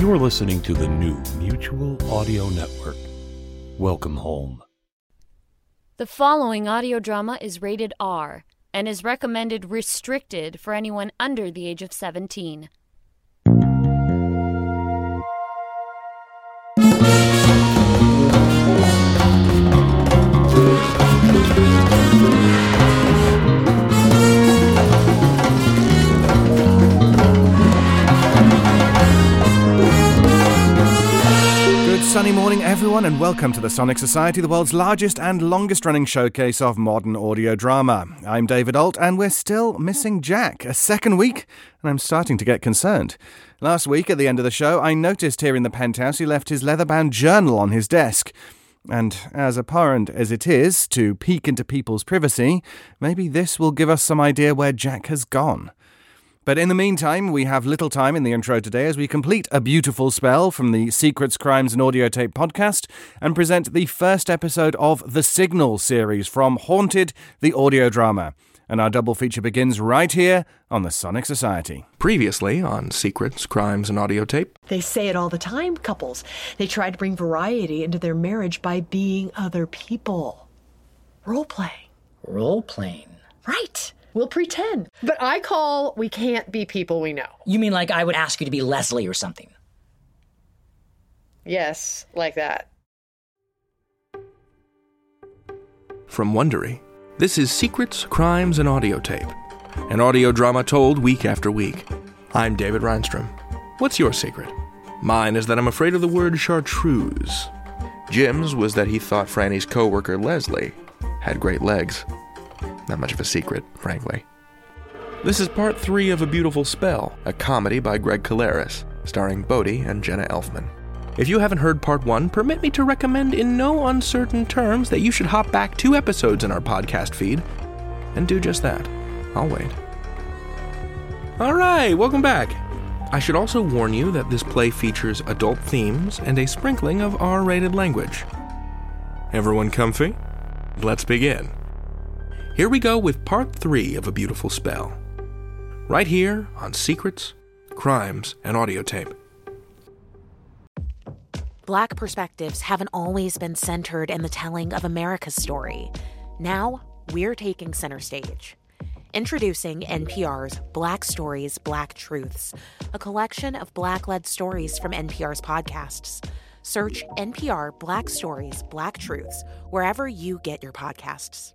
You are listening to the new Mutual Audio Network. Welcome home. The following audio drama is rated R and is recommended restricted for anyone under the age of 17. Sunny morning, everyone, and welcome to the Sonic Society, the world's largest and longest running showcase of modern audio drama. I'm David Ault, and we're still missing Jack. A second week, and I'm starting to get concerned. Last week, at the end of the show, I noticed here in the penthouse he left his leather bound journal on his desk. And as apparent as it is to peek into people's privacy, maybe this will give us some idea where Jack has gone. But in the meantime, we have little time in the intro today as we complete a beautiful spell from the Secrets, Crimes, and Audio Tape podcast and present the first episode of the Signal series from Haunted, the audio drama. And our double feature begins right here on the Sonic Society. Previously on Secrets, Crimes, and Audio Tape. They say it all the time, couples. They try to bring variety into their marriage by being other people. Role play. Role playing. Right. We'll pretend. But I call we can't be people we know. You mean like I would ask you to be Leslie or something? Yes, like that. From Wondery, this is Secrets, Crimes, and Audio Tape, an audio drama told week after week. I'm David Reinstrom. What's your secret? Mine is that I'm afraid of the word chartreuse. Jim's was that he thought Franny's coworker Leslie had great legs. Not much of a secret, frankly. This is part three of A Beautiful Spell, a comedy by Greg Caleris, starring Bodhi and Jenna Elfman. If you haven't heard part one, permit me to recommend in no uncertain terms that you should hop back two episodes in our podcast feed and do just that. I'll wait. All right, welcome back. I should also warn you that this play features adult themes and a sprinkling of R rated language. Everyone comfy? Let's begin. Here we go with part three of A Beautiful Spell. Right here on Secrets, Crimes, and Audio Tape. Black perspectives haven't always been centered in the telling of America's story. Now, we're taking center stage. Introducing NPR's Black Stories, Black Truths, a collection of Black led stories from NPR's podcasts. Search NPR Black Stories, Black Truths wherever you get your podcasts.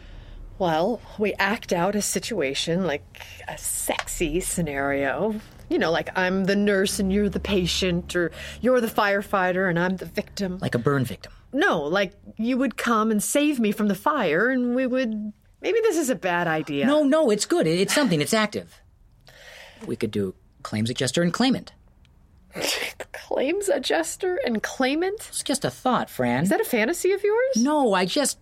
Well, we act out a situation like a sexy scenario. You know, like I'm the nurse and you're the patient, or you're the firefighter and I'm the victim. Like a burn victim. No, like you would come and save me from the fire and we would. Maybe this is a bad idea. No, no, it's good. It- It's something, it's active. We could do claims adjuster and claimant. Claims adjuster and claimant? It's just a thought, Fran. Is that a fantasy of yours? no, I just.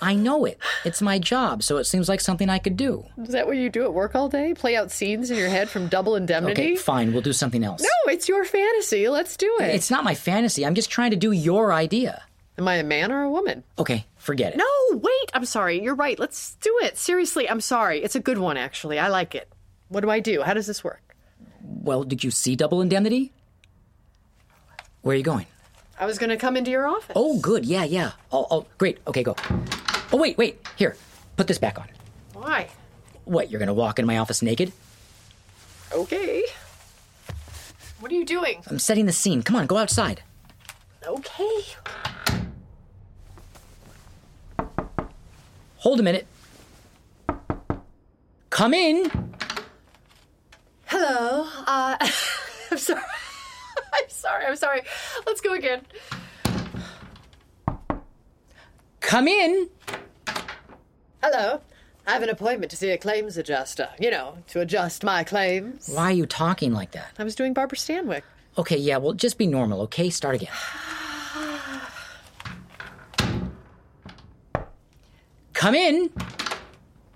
I know it. It's my job, so it seems like something I could do. Is that what you do at work all day? Play out scenes in your head from double indemnity? Okay, fine, we'll do something else. No, it's your fantasy. Let's do it. It's not my fantasy. I'm just trying to do your idea. Am I a man or a woman? Okay, forget it. No, wait. I'm sorry. You're right. Let's do it. Seriously, I'm sorry. It's a good one, actually. I like it. What do I do? How does this work? Well, did you see double indemnity? Where are you going? I was going to come into your office. Oh, good. Yeah, yeah. Oh, oh, great. Okay, go. Oh, wait, wait. Here, put this back on. Why? What, you're gonna walk in my office naked? Okay. What are you doing? I'm setting the scene. Come on, go outside. Okay. Hold a minute. Come in. Hello. Uh, I'm sorry. I'm sorry. I'm sorry. Let's go again. Come in. Hello. I have an appointment to see a claims adjuster. You know, to adjust my claims. Why are you talking like that? I was doing Barbara Stanwyck. Okay, yeah, well, just be normal, okay? Start again. Come in.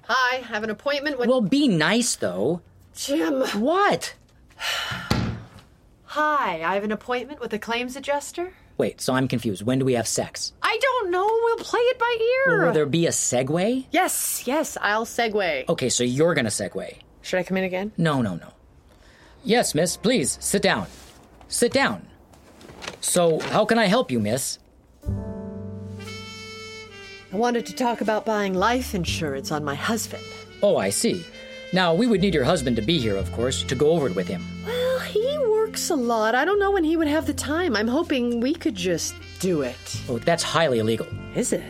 Hi. I have an appointment with Well, be nice, though. Jim. What? Hi. I have an appointment with a claims adjuster. Wait, so I'm confused. When do we have sex? I don't know. We'll play it by ear. Will there be a segue? Yes. Yes. I'll segue. Okay, so you're gonna segue. Should I come in again? No, no, no. Yes, miss, please, sit down. Sit down. So, how can I help you, miss? I wanted to talk about buying life insurance on my husband. Oh, I see. Now, we would need your husband to be here, of course, to go over it with him. Well, he works a lot. I don't know when he would have the time. I'm hoping we could just do it. Oh, that's highly illegal. Is it?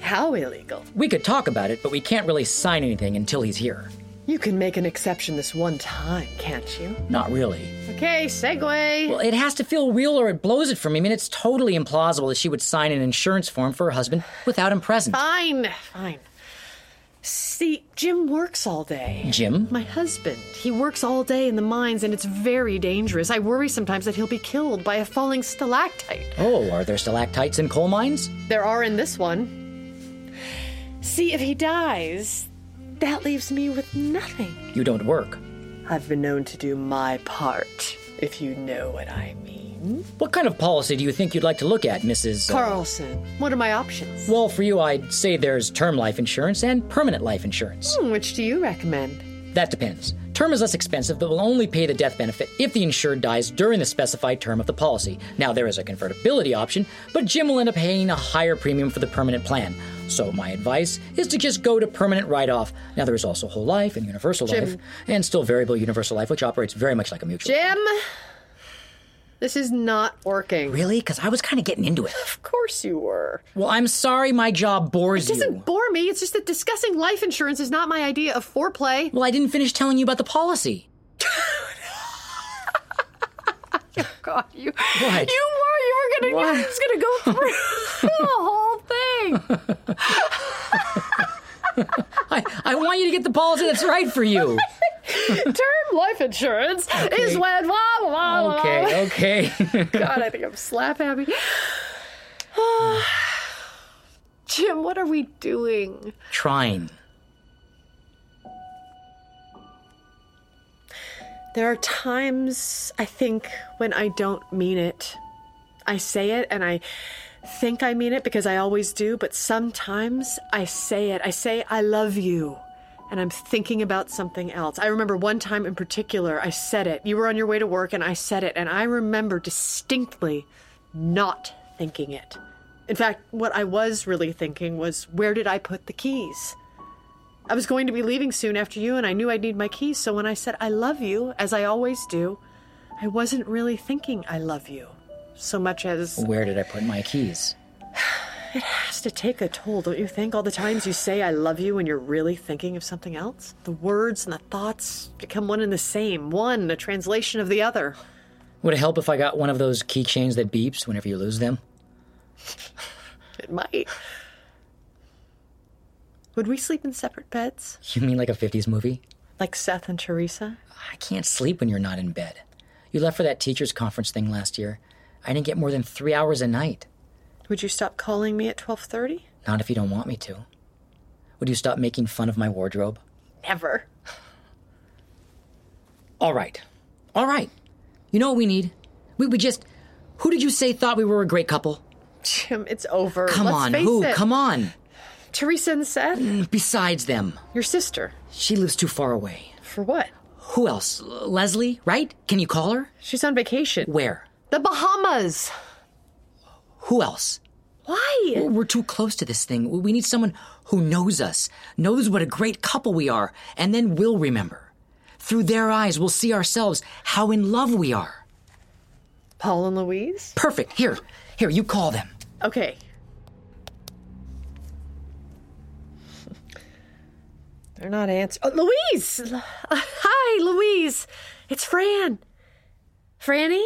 How illegal? We could talk about it, but we can't really sign anything until he's here. You can make an exception this one time, can't you? Not really. Okay, segue. Well, it has to feel real or it blows it for me. I mean, it's totally implausible that she would sign an insurance form for her husband without him present. Fine, fine. See, Jim works all day. Jim? My husband. He works all day in the mines and it's very dangerous. I worry sometimes that he'll be killed by a falling stalactite. Oh, are there stalactites in coal mines? There are in this one. See, if he dies, that leaves me with nothing. You don't work. I've been known to do my part, if you know what I mean. What kind of policy do you think you'd like to look at, Mrs. uh, Carlson, what are my options? Well, for you, I'd say there's term life insurance and permanent life insurance. Hmm, Which do you recommend? That depends. Term is less expensive, but will only pay the death benefit if the insured dies during the specified term of the policy. Now, there is a convertibility option, but Jim will end up paying a higher premium for the permanent plan. So, my advice is to just go to permanent write off. Now, there is also whole life and universal life, and still variable universal life, which operates very much like a mutual. Jim! This is not working. Really? Because I was kind of getting into it. Of course you were. Well, I'm sorry my job bores you. It doesn't you. bore me. It's just that discussing life insurance is not my idea of foreplay. Well, I didn't finish telling you about the policy. Oh, God, you What? you were you were gonna What? you was gonna go through the whole thing. I, I want you to get the policy that's right for you. Term life insurance is when blah blah blah. blah. Okay, okay. God, I think I'm slap happy. Jim, what are we doing? Trying. There are times I think when I don't mean it. I say it and I think I mean it because I always do, but sometimes I say it. I say, I love you. And I'm thinking about something else. I remember one time in particular, I said it. You were on your way to work and I said it, and I remember distinctly not thinking it. In fact, what I was really thinking was, where did I put the keys? I was going to be leaving soon after you, and I knew I'd need my keys, so when I said I love you, as I always do, I wasn't really thinking I love you so much as Where did I put my keys? it has to take a toll, don't you think? All the times you say I love you when you're really thinking of something else? The words and the thoughts become one and the same, one a translation of the other. Would it help if I got one of those keychains that beeps whenever you lose them? It might. Would we sleep in separate beds? You mean like a 50s movie? Like Seth and Teresa? I can't sleep when you're not in bed. You left for that teacher's conference thing last year. I didn't get more than three hours a night. Would you stop calling me at 12:30? Not if you don't want me to. Would you stop making fun of my wardrobe? Never. All right. All right. You know what we need? We, we just. Who did you say thought we were a great couple? Jim, it's over. Come Let's on, face who? it. Come on. Teresa and Seth? Mm, besides them, Your sister. she lives too far away. For what? Who else? Leslie, right? Can you call her? She's on vacation. Where? The Bahamas. Who else? Why? We're too close to this thing. We need someone who knows us, knows what a great couple we are, and then will remember. Through their eyes, we'll see ourselves how in love we are. Paul and Louise? Perfect. Here, here, you call them. Okay. They're not answering. Oh, Louise! Hi, Louise. It's Fran. Franny?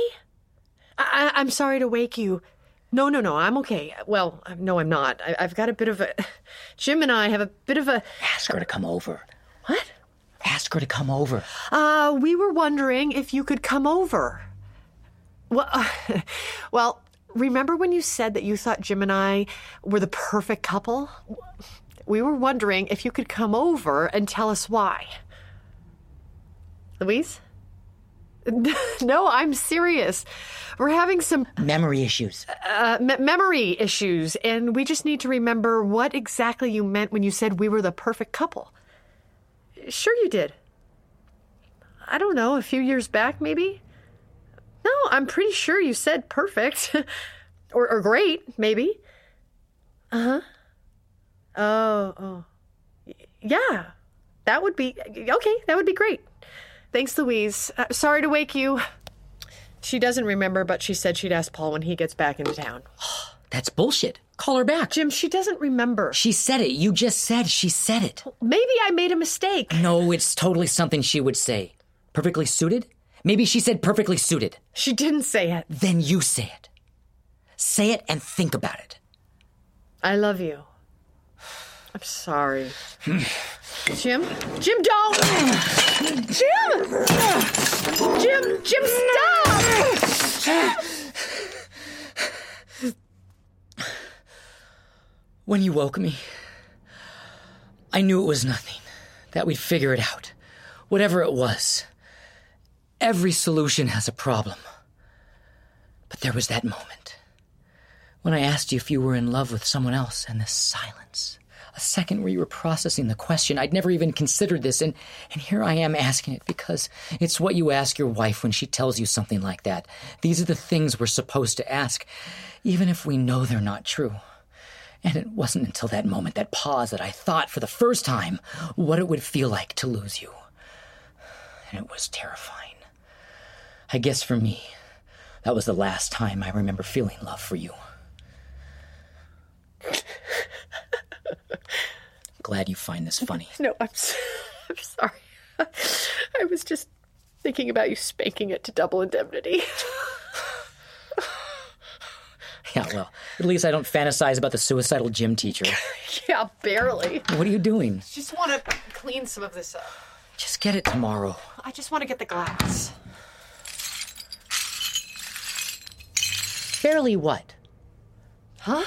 I- I'm sorry to wake you. No, no, no, I'm okay. Well, no, I'm not. I- I've got a bit of a. Jim and I have a bit of a. Ask her to come over. What? Ask her to come over. Uh, we were wondering if you could come over. Well, uh, well, remember when you said that you thought Jim and I were the perfect couple? We were wondering if you could come over and tell us why. Louise? no, I'm serious. We're having some Memory issues. uh, me- memory issues, and we just need to remember what exactly you meant when you said we were the perfect couple. Sure, you did. I don't know, a few years back, maybe? No, I'm pretty sure you said perfect. or, or great, maybe. Uh huh. Oh, oh. Yeah, that would be. Okay, that would be great. Thanks, Louise. Uh, sorry to wake you. She doesn't remember, but she said she'd ask Paul when he gets back into town. That's bullshit. Call her back. Jim, she doesn't remember. She said it. You just said she said it. Maybe I made a mistake. No, it's totally something she would say. Perfectly suited? Maybe she said perfectly suited. She didn't say it. Then you say it. Say it and think about it. I love you. I'm sorry. Jim? Jim, don't! Jim! Jim! Jim, stop! When you woke me, I knew it was nothing, that we'd figure it out. Whatever it was. Every solution has a problem. But there was that moment when I asked you if you were in love with someone else, and the silence. A second where you were processing the question. I'd never even considered this, and, and here I am asking it because it's what you ask your wife when she tells you something like that. These are the things we're supposed to ask, even if we know they're not true. And it wasn't until that moment, that pause, that I thought for the first time what it would feel like to lose you. And it was terrifying. I guess for me, that was the last time I remember feeling love for you. Glad you find this funny. No, I'm, s- I'm sorry. I was just thinking about you spanking it to double indemnity. Yeah, well, at least I don't fantasize about the suicidal gym teacher. yeah, barely. What are you doing? Just want to clean some of this up. Just get it tomorrow. I just want to get the glass. Barely what? Huh?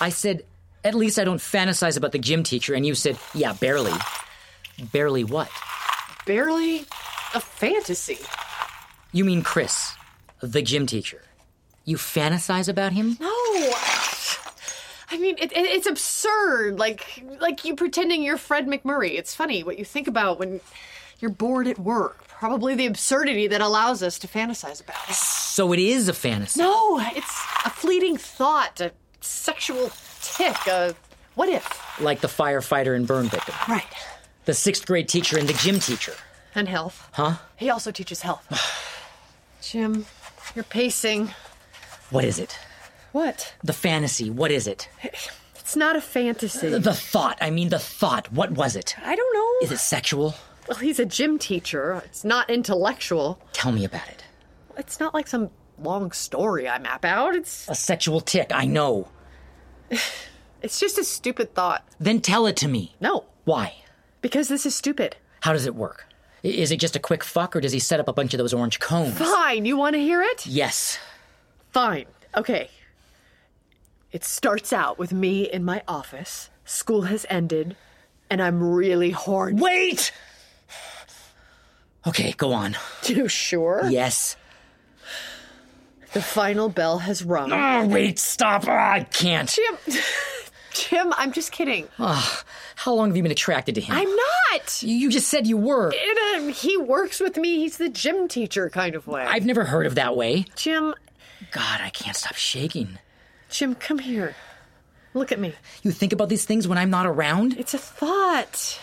I said, at least I don't fantasize about the gym teacher, and you said, yeah, barely. Barely what? Barely a fantasy. You mean Chris, the gym teacher. You fantasize about him? No. I mean, it, it, it's absurd. Like, like you pretending you're Fred MacMurray. It's funny what you think about when you're bored at work. Probably the absurdity that allows us to fantasize about it. So it is a fantasy. No, it's a fleeting thought, a sexual tick, a what if? Like the firefighter and burn victim. Right. The sixth grade teacher and the gym teacher. And health. Huh? He also teaches health. Jim, you're pacing. What is it? What? The fantasy. What is it? It's not a fantasy. The thought. I mean, the thought. What was it? I don't know. Is it sexual? Well, he's a gym teacher. It's not intellectual. Tell me about it. It's not like some long story I map out. It's A sexual tick. I know. it's just a stupid thought. Then tell it to me. No, Why? because this is stupid. How does it work? I- Is it just a quick fuck, or does he set up a bunch of those orange cones? Fine, you want to hear it? Yes. Fine. Okay. It starts out with me in my office. School has ended, and I'm really horny. Wait! Okay, go on. You sure? Yes. The final bell has rung. Oh, wait, stop. Ah, I can't. Jim, Jim, I'm just kidding. How long have you been attracted to him? I'm not. You just said you were. In a, he works with me. He's the gym teacher kind of way. I've never heard of that way. Jim, God, I can't stop shaking. Jim, come here. Look at me. You think about these things when I'm not around? It's a thought.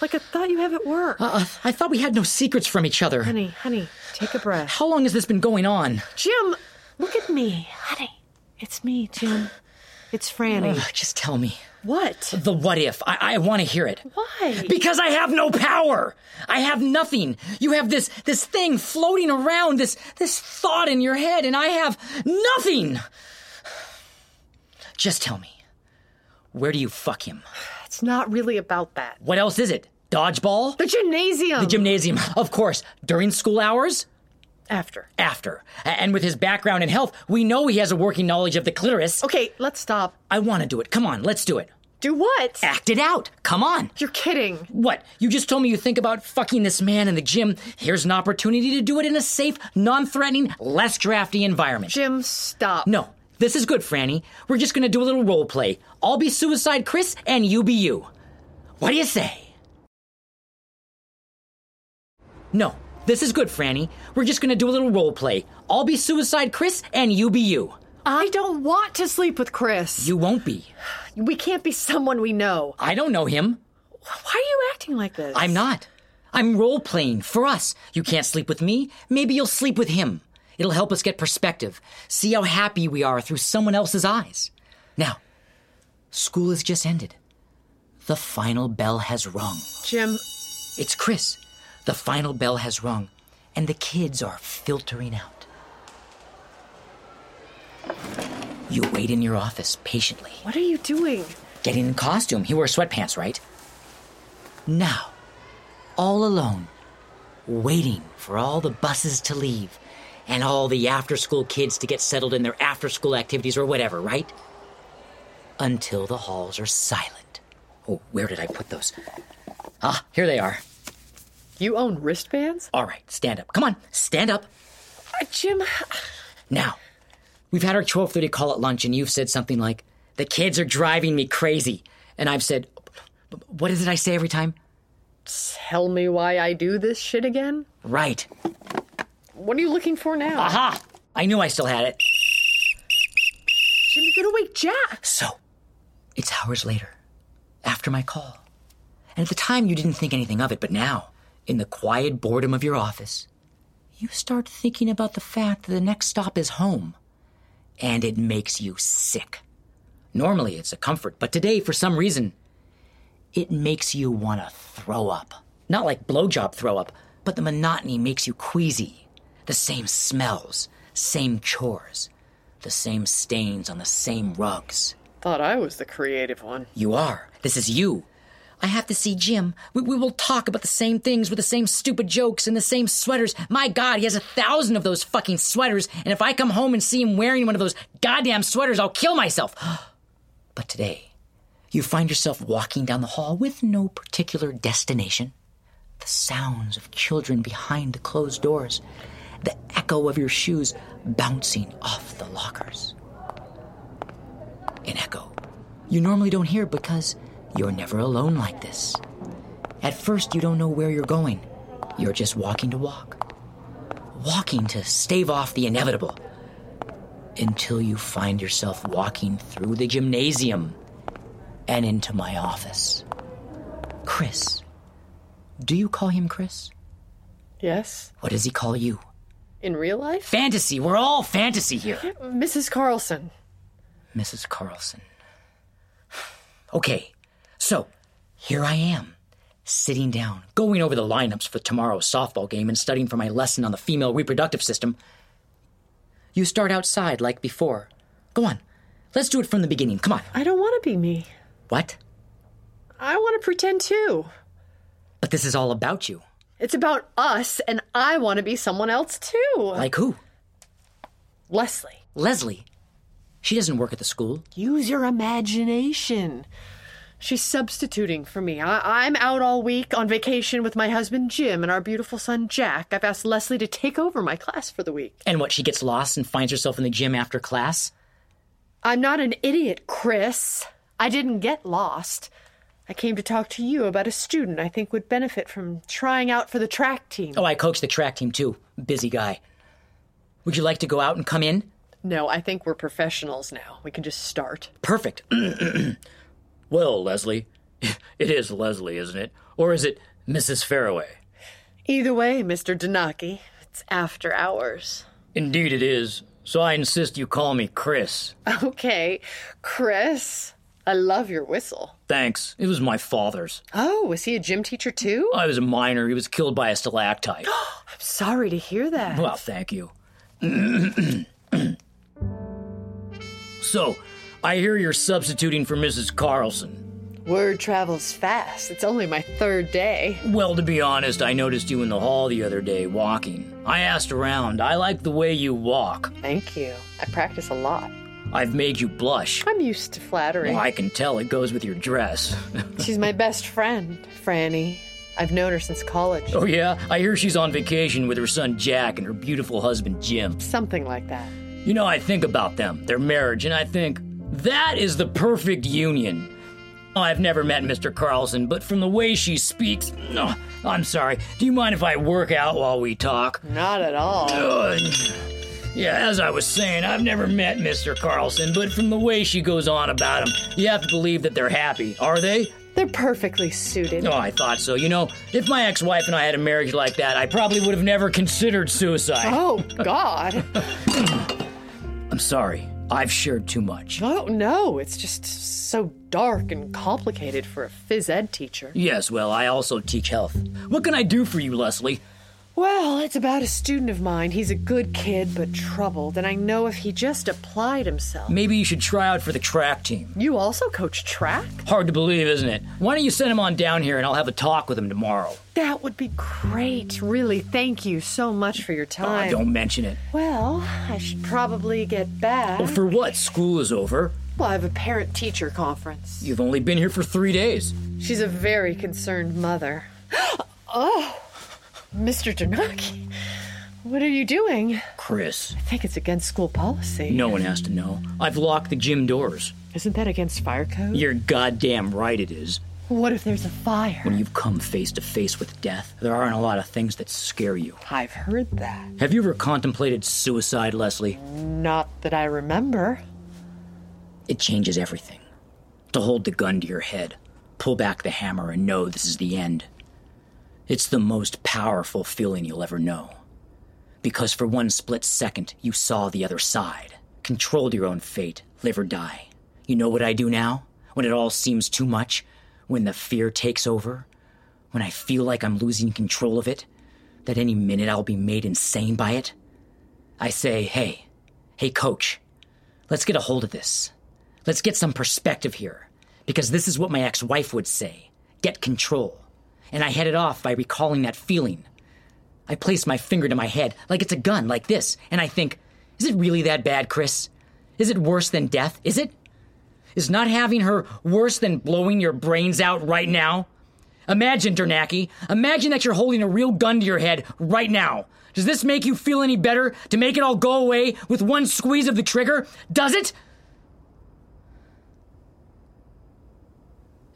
Like I thought you have at work. Uh, I thought we had no secrets from each other. honey, honey, take a breath. How long has this been going on? Jim, look at me. Honey, it's me, Jim. It's Franny. Ugh, just tell me. what? The what if. I, I want to hear it. Why? Because I have no power. I have nothing. You have this this thing floating around, this this thought in your head, and I have nothing. Just tell me. Where do you fuck him? It's not really about that. What else is it? Dodgeball? The gymnasium. The gymnasium, of course. During school hours? After. After. And with his background in health, we know he has a working knowledge of the clitoris. Okay, let's stop. I want to do it. Come on, let's do it. Do what? Act it out. Come on. You're kidding. What? You just told me you think about fucking this man in the gym. Here's an opportunity to do it in a safe, non threatening, less drafty environment. Jim, stop. No, this is good, Franny. We're just gonna do a little role play. I'll be Suicide Chris, and you be you. What do you say? No, this is good, Franny. We're just gonna do a little role play. I'll be Suicide Chris, and you be you. I don't want to sleep with Chris. You won't be. We can't be someone we know. I don't know him. Why are you acting like this? I'm not. I'm role playing for us. You can't sleep with me. Maybe you'll sleep with him. It'll help us get perspective. See how happy we are through someone else's eyes. Now, school has just ended. The final bell has rung. Jim, It's Chris. The final bell has rung, and the kids are filtering out. You wait in your office patiently. what are you doing? Getting in costume. He wears sweatpants, right? Now, all alone, waiting for all the buses to leave and all the after school kids to get settled in their after school activities or whatever, right? Until the halls are silent. Oh, where did I put those? Ah, here they are. You own wristbands? All right, stand up. Come on, stand up. Uh, Jim, Now, we've had our 12:30 call at lunch and you've said something like, "The kids are driving me crazy." And I've said, "What is it I say every time?" tell me why I do this shit again? Right. What are you looking for now? Aha! I knew I still had it. Jim, you're gonna wake Jack. So, it's hours later, after my call. And at the time, you didn't think anything of it, but now, in the quiet boredom of your office, you start thinking about the fact that the next stop is home. And it makes you sick. Normally, it's a comfort, but today, for some reason, it makes you want to throw up. Not like blowjob throw up, but the monotony makes you queasy. The same smells, same chores, the same stains on the same rugs. Thought I was the creative one. You are. This is you. I have to see Jim. We, we will talk about the same things with the same stupid jokes and the same sweaters. My God, he has a thousand of those fucking sweaters, and if I come home and see him wearing one of those goddamn sweaters, I'll kill myself. but today, you find yourself walking down the hall with no particular destination. The sounds of children behind the closed doors, the echo of your shoes bouncing off the lockers. An echo you normally don't hear because you're never alone like this. At first, you don't know where you're going. You're just walking to walk. Walking to stave off the inevitable. Until you find yourself walking through the gymnasium and into my office. Chris. Do you call him Chris? Yes? What does he call you? In real life? Fantasy. We're all fantasy here. Mrs. Carlson. Mrs. Carlson. Okay, so here I am, sitting down, going over the lineups for tomorrow's softball game and studying for my lesson on the female reproductive system. You start outside like before. Go on, let's do it from the beginning. Come on. I don't want to be me. What? I want to pretend too. But this is all about you. It's about us, and I want to be someone else too. Like who? Leslie. Leslie. She doesn't work at the school. Use your imagination. She's substituting for me. I- I'm out all week on vacation with my husband Jim and our beautiful son Jack. I've asked Leslie to take over my class for the week. And what, she gets lost and finds herself in the gym after class? I'm not an idiot, Chris. I didn't get lost. I came to talk to you about a student I think would benefit from trying out for the track team. Oh, I coach the track team too. Busy guy. Would you like to go out and come in? No, I think we're professionals now. We can just start. Perfect. well, Leslie, it is Leslie, isn't it? Or is it Mrs. Fairway? Either way, Mr. Donaki, it's after hours. Indeed it is. So I insist you call me Chris. Okay, Chris. I love your whistle. Thanks. It was my father's. Oh, was he a gym teacher too? I was a minor. He was killed by a stalactite. I'm sorry to hear that. well, thank you. so, I hear you're substituting for Mrs. Carlson. Word travels fast. It's only my third day. Well, to be honest, I noticed you in the hall the other day walking. I asked around. I like the way you walk. Thank you. I practice a lot. I've made you blush. I'm used to flattery. Well, I can tell it goes with your dress. She's my best friend, Franny. I've known her since college. oh, yeah? I hear she's on vacation with her son Jack and her beautiful husband Jim. Something like that. You know, I think about them, their marriage, and I think that is the perfect union. Oh, I've never met Mr. Carlson, but from the way she speaks, no, I'm sorry. Do you mind if I work out while we talk? Not at all. Uh, yeah, as I was saying, I've never met Mr. Carlson, but from the way she goes on about him, you have to believe that they're happy. Are they? They're perfectly suited. Oh, I thought so. You know, if my ex wife and I had a marriage like that, I probably would have never considered suicide. Oh, God. I'm sorry. I've shared too much. oh, no. It's just so dark and complicated for a phys ed teacher. Yes, well, I also teach health. What can I do for you, Leslie? Well, it's about a student of mine. He's a good kid, but troubled, and I know if he just applied himself. Maybe you should try out for the track team. You also coach track? Hard to believe, isn't it? Why don't you send him on down here and I'll have a talk with him tomorrow? That would be great. Really, thank you so much for your Oh, time. don't mention it. Well, I should probably get back. Well, for what? School is over. Well, I have a parent teacher conference. You've only been here for three days. She's a very concerned mother. oh, Mr. Donaki, what are you doing? Chris, I think it's against school policy. no one has to know. I've locked the gym doors. Isn't that against fire code? You're goddamn right it is. What if there's a fire? When you've come face to face with death, there aren't a lot of things that scare you. I've heard that. Have you ever contemplated suicide, Leslie? Not that I remember. It changes everything. To hold the gun to your head, pull back the hammer, and know this is the end. It's the most powerful feeling you'll ever know. Because for one split second, you saw the other side, controlled your own fate, live or die. You know what I do now? When it all seems too much? When the fear takes over? When I feel like I'm losing control of it? That any minute I'll be made insane by it? I say, hey, hey, coach, let's get a hold of this. Let's get some perspective here. Because this is what my ex wife would say get control. And I head it off by recalling that feeling. I place my finger to my head like it's a gun, like this, and I think, is it really that bad, Chris? Is it worse than death? Is it? Is not having her worse than blowing your brains out right now? Imagine, Dernacki, imagine that you're holding a real gun to your head right now. Does this make you feel any better to make it all go away with one squeeze of the trigger? Does it?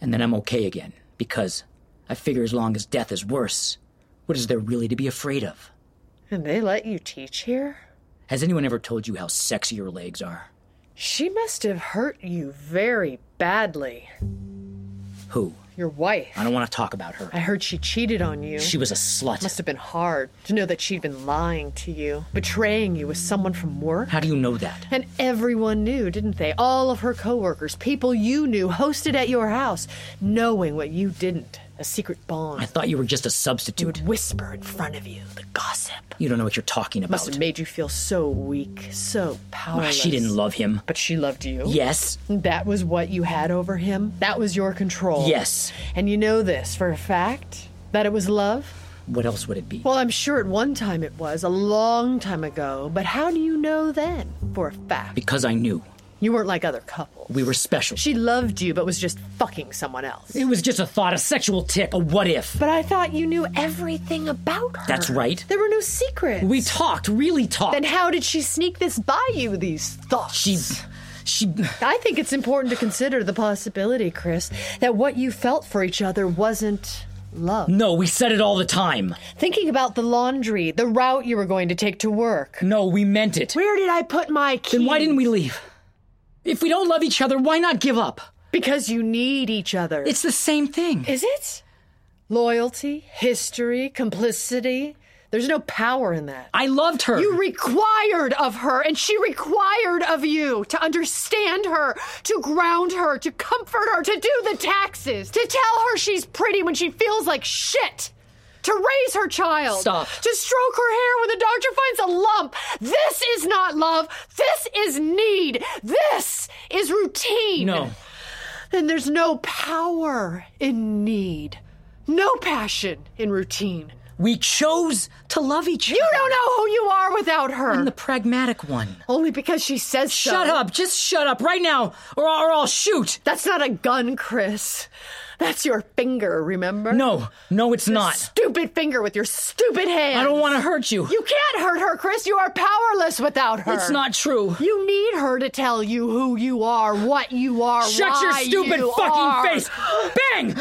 And then I'm okay again, because I figure as long as death is worse, what is there really to be afraid of? And they let you teach here? Has anyone ever told you how sexy your legs are? She must have hurt you very badly. Who? Your wife. I don't want to talk about her. I heard she cheated on you. She was a slut. Must have been hard to know that she'd been lying to you, betraying you with someone from work. How do you know that? And everyone knew, didn't they? All of her coworkers, people you knew, hosted at your house, knowing what you didn't. A secret bond. I thought you were just a substitute. would whisper in front of you, the gossip. You don't know what you're talking about. Must have made you feel so weak, so Ah, powerless. she didn't love him. But she loved you. Yes. That was what you had over him. That was your control. Yes. And you know this for a fact? That it was love? What else would it be? Well, I'm sure at one time it was, a long time ago. But how do you know then for a fact? Because I knew. You weren't like other couples. We were special. She loved you, but was just fucking someone else. It was just a thought, a sexual tip, a what if. But I thought you knew everything about her. That's right. There were no secrets. We talked, really talked. Then how did she sneak this by you, these thoughts? She. She. I think it's important to consider the possibility, Chris, that what you felt for each other wasn't love. No, we said it all the time. Thinking about the laundry, the route you were going to take to work. No, we meant it. Where did I put my key? Then why didn't we leave? If we don't love each other, why not give up? Because you need each other. It's the same thing. Is it? Loyalty, history, complicity. There's no power in that. I loved her. You required of her, and she required of you to understand her, to ground her, to comfort her, to do the taxes, to tell her she's pretty when she feels like shit, to raise her child. Stop. To stroke her hair when the doctor finds a lump. This is not love. This is need. This is routine. No. And there's no power in need, no passion in routine. We chose to love each other. You don't know who you are without her. I'm the pragmatic one. Only because she says so. Shut up. Just shut up right now, or, or I'll shoot. That's not a gun, Chris. That's your finger, remember? No, no, it's not. Stupid finger with your stupid hand. I don't want to hurt you. You can't hurt her, Chris. You are powerless without her. It's not true. You need her to tell you who you are, what you are, Shut your stupid you fucking are. face. Bang!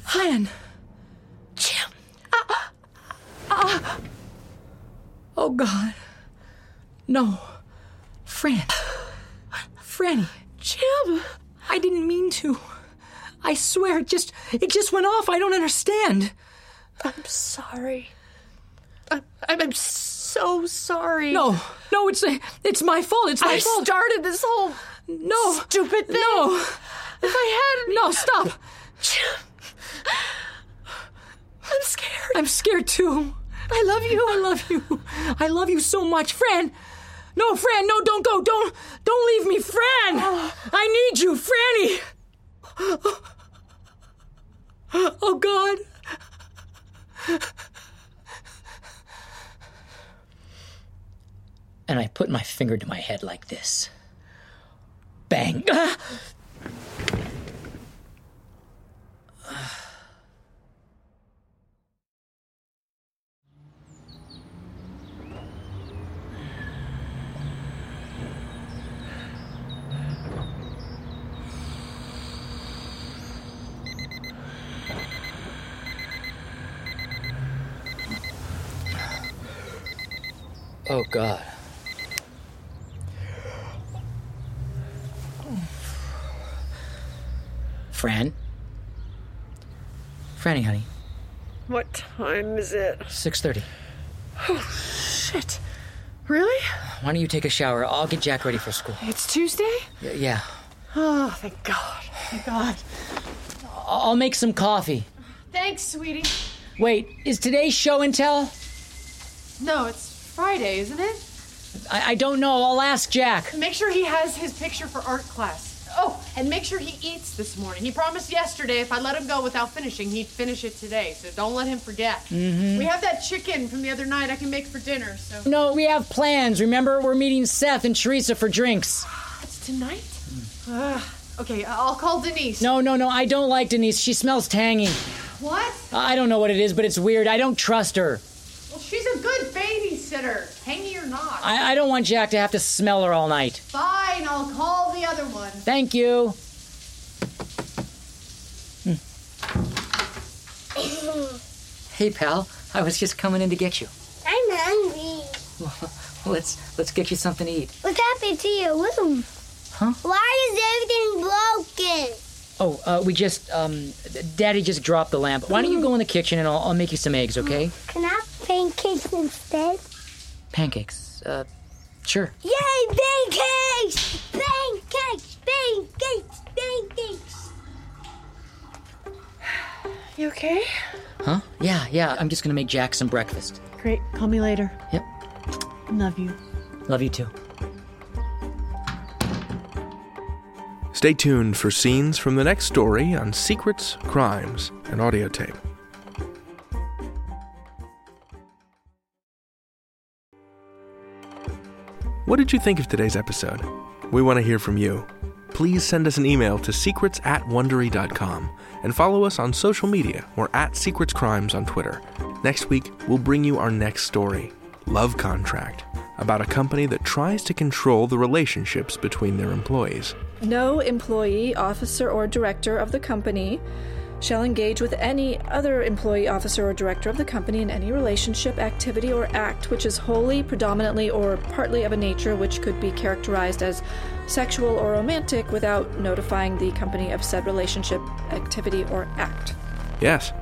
Fran. Jim. Oh, God. No. Fran. Franny. Jim. I didn't mean to. I swear it just it just went off. I don't understand. I'm sorry. I'm, I'm so sorry. No. No, it's it's my fault. It's my I fault. started this whole no. stupid thing. No. If I hadn't. No, stop. Jim, I'm scared. I'm scared too. I love you. I love you. I love you so much, Fran. No, Fran, no, don't go. Don't don't leave me, Fran. I need you, Franny. Oh God. And I put my finger to my head like this. Bang. Oh God. Fran? Franny, honey. What time is it? 6.30. Oh, Shit. Really? Why don't you take a shower? I'll get Jack ready for school. It's Tuesday? Y- yeah. Oh, thank God. Thank God. I'll make some coffee. Thanks, sweetie. Wait, is today's show and tell? No, it's Friday, isn't it? I, I don't know. I'll ask Jack. Make sure he has his picture for art class. Oh, and make sure he eats this morning. He promised yesterday if I let him go without finishing, he'd finish it today. So don't let him forget. Mm-hmm. We have that chicken from the other night I can make for dinner. So No, we have plans. Remember, we're meeting Seth and Teresa for drinks. that's tonight. Ugh. okay, I'll call Denise. No, no, no. I don't like Denise. She smells tangy. What? I don't know what it is, but it's weird. I don't trust her. Well, she's a good babysitter, tangy or not. I, I don't want Jack to have to smell her all night. Fine, I'll call the other one. Thank you. Hey, pal. I was just coming in to get you. I'm hungry. Let's let's get you something to eat. What happened to your room? Huh? Why is everything broken? Oh, uh, we just um, Daddy just dropped the lamp. Why don't you go in the kitchen and I'll, I'll make you some eggs, okay? Can I have pancakes instead? Pancakes. Uh, sure. Yay, pancakes! Pancakes! Pancakes! Pancakes! You okay? Huh? Yeah, yeah. I'm just gonna make Jack some breakfast. Great. Call me later. Yep. Love you. Love you too. Stay tuned for scenes from the next story on secrets, crimes, and audio tape. What did you think of today's episode? We want to hear from you. Please send us an email to secrets at wondery.com and follow us on social media or at Secrets Crimes on Twitter. Next week, we'll bring you our next story Love Contract, about a company that tries to control the relationships between their employees. No employee, officer, or director of the company shall engage with any other employee, officer, or director of the company in any relationship, activity, or act which is wholly, predominantly, or partly of a nature which could be characterized as sexual or romantic without notifying the company of said relationship, activity, or act. Yes,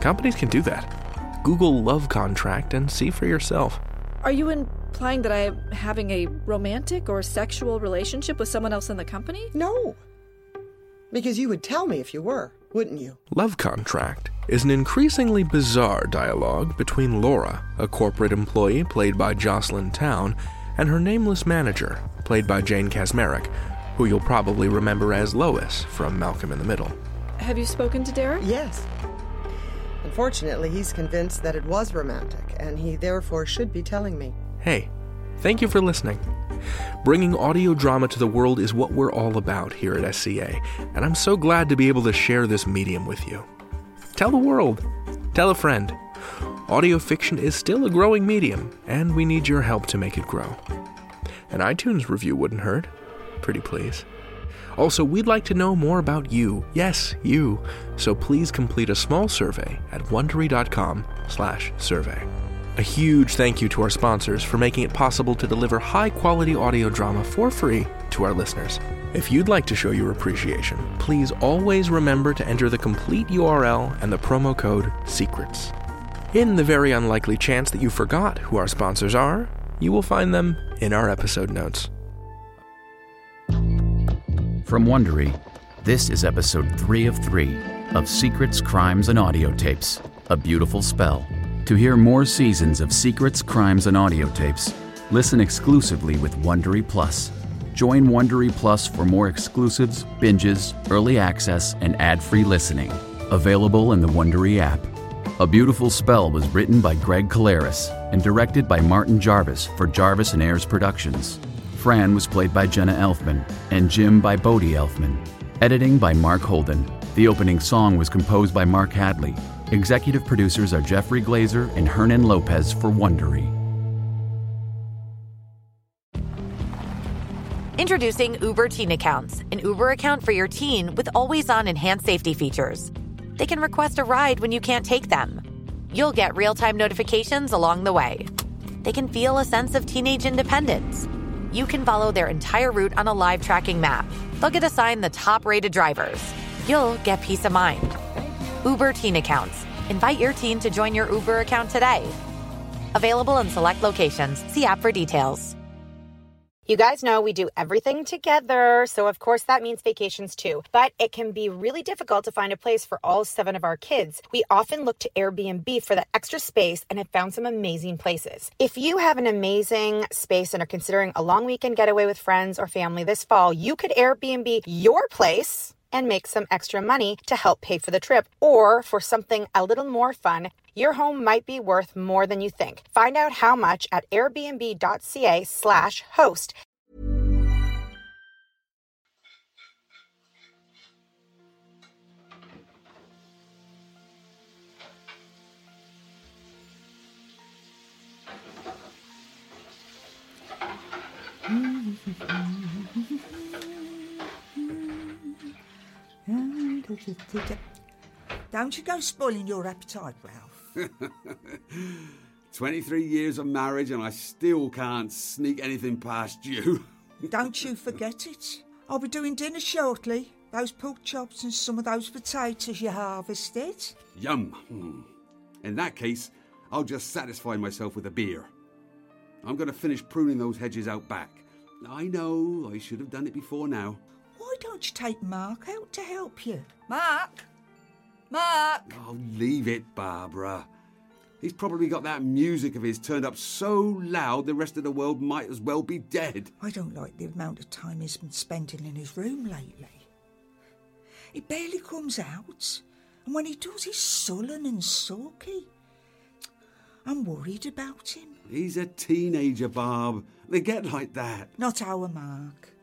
companies can do that. Google love contract and see for yourself. Are you implying that I am having a romantic or sexual relationship with someone else in the company? No. Because you would tell me if you were, wouldn't you? Love contract is an increasingly bizarre dialogue between Laura, a corporate employee played by Jocelyn Towne, and her nameless manager, played by Jane Kaczmarek, who you'll probably remember as Lois from Malcolm in the Middle. Have you spoken to Derek? Yes. Unfortunately, he's convinced that it was romantic, and he therefore should be telling me. Hey, thank you for listening. Bringing audio drama to the world is what we're all about here at SCA, and I'm so glad to be able to share this medium with you. Tell the world, tell a friend. Audio fiction is still a growing medium, and we need your help to make it grow. An iTunes review wouldn't hurt. Pretty please. Also, we'd like to know more about you. Yes, you. So please complete a small survey at wondery.com/survey. A huge thank you to our sponsors for making it possible to deliver high-quality audio drama for free to our listeners. If you'd like to show your appreciation, please always remember to enter the complete URL and the promo code SECRETS. In the very unlikely chance that you forgot who our sponsors are, you will find them in our episode notes. From Wondery, this is episode 3 of 3 of Secrets, Crimes, and Audio Tapes A Beautiful Spell. To hear more seasons of Secrets, Crimes, and Audio Tapes, listen exclusively with Wondery Plus. Join Wondery Plus for more exclusives, binges, early access, and ad free listening. Available in the Wondery app. A Beautiful Spell was written by Greg Kalleres and directed by Martin Jarvis for Jarvis and Ayres Productions. Fran was played by Jenna Elfman, and Jim by Bodhi Elfman. Editing by Mark Holden. The opening song was composed by Mark Hadley. Executive producers are Jeffrey Glazer and Hernan Lopez for Wondery. Introducing Uber Teen Accounts, an Uber account for your teen with always on enhanced safety features. They can request a ride when you can't take them. You'll get real time notifications along the way. They can feel a sense of teenage independence. You can follow their entire route on a live tracking map. They'll get assigned the top rated drivers. You'll get peace of mind. Uber Teen Accounts. Invite your teen to join your Uber account today. Available in select locations. See app for details. You guys know we do everything together, so of course that means vacations too. But it can be really difficult to find a place for all seven of our kids. We often look to Airbnb for that extra space and have found some amazing places. If you have an amazing space and are considering a long weekend getaway with friends or family this fall, you could Airbnb your place and make some extra money to help pay for the trip. Or for something a little more fun, your home might be worth more than you think. Find out how much at airbnb.ca Don't you go spoiling your appetite, Ralph. 23 years of marriage and I still can't sneak anything past you. Don't you forget it. I'll be doing dinner shortly. Those pork chops and some of those potatoes you harvested. Yum. Hmm. In that case, I'll just satisfy myself with a beer. I'm going to finish pruning those hedges out back. I know I should have done it before now. Don't you take Mark out to help you? Mark? Mark? Oh, leave it, Barbara. He's probably got that music of his turned up so loud the rest of the world might as well be dead. I don't like the amount of time he's been spending in his room lately. He barely comes out, and when he does, he's sullen and sulky. I'm worried about him. He's a teenager, Barb. They get like that. Not our Mark.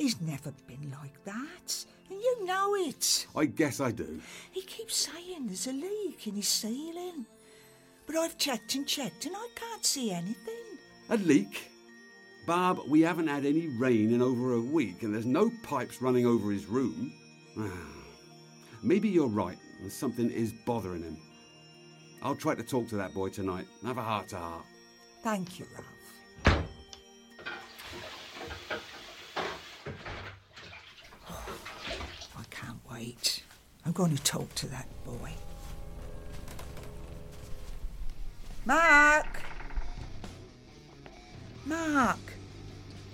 He's never been like that, and you know it. I guess I do. He keeps saying there's a leak in his ceiling. But I've checked and checked, and I can't see anything. A leak? Barb, we haven't had any rain in over a week, and there's no pipes running over his room. Ah. Maybe you're right. and something is bothering him. I'll try to talk to that boy tonight and have a heart to heart. Thank you, Ralph. I'm going to talk to that boy. Mark! Mark!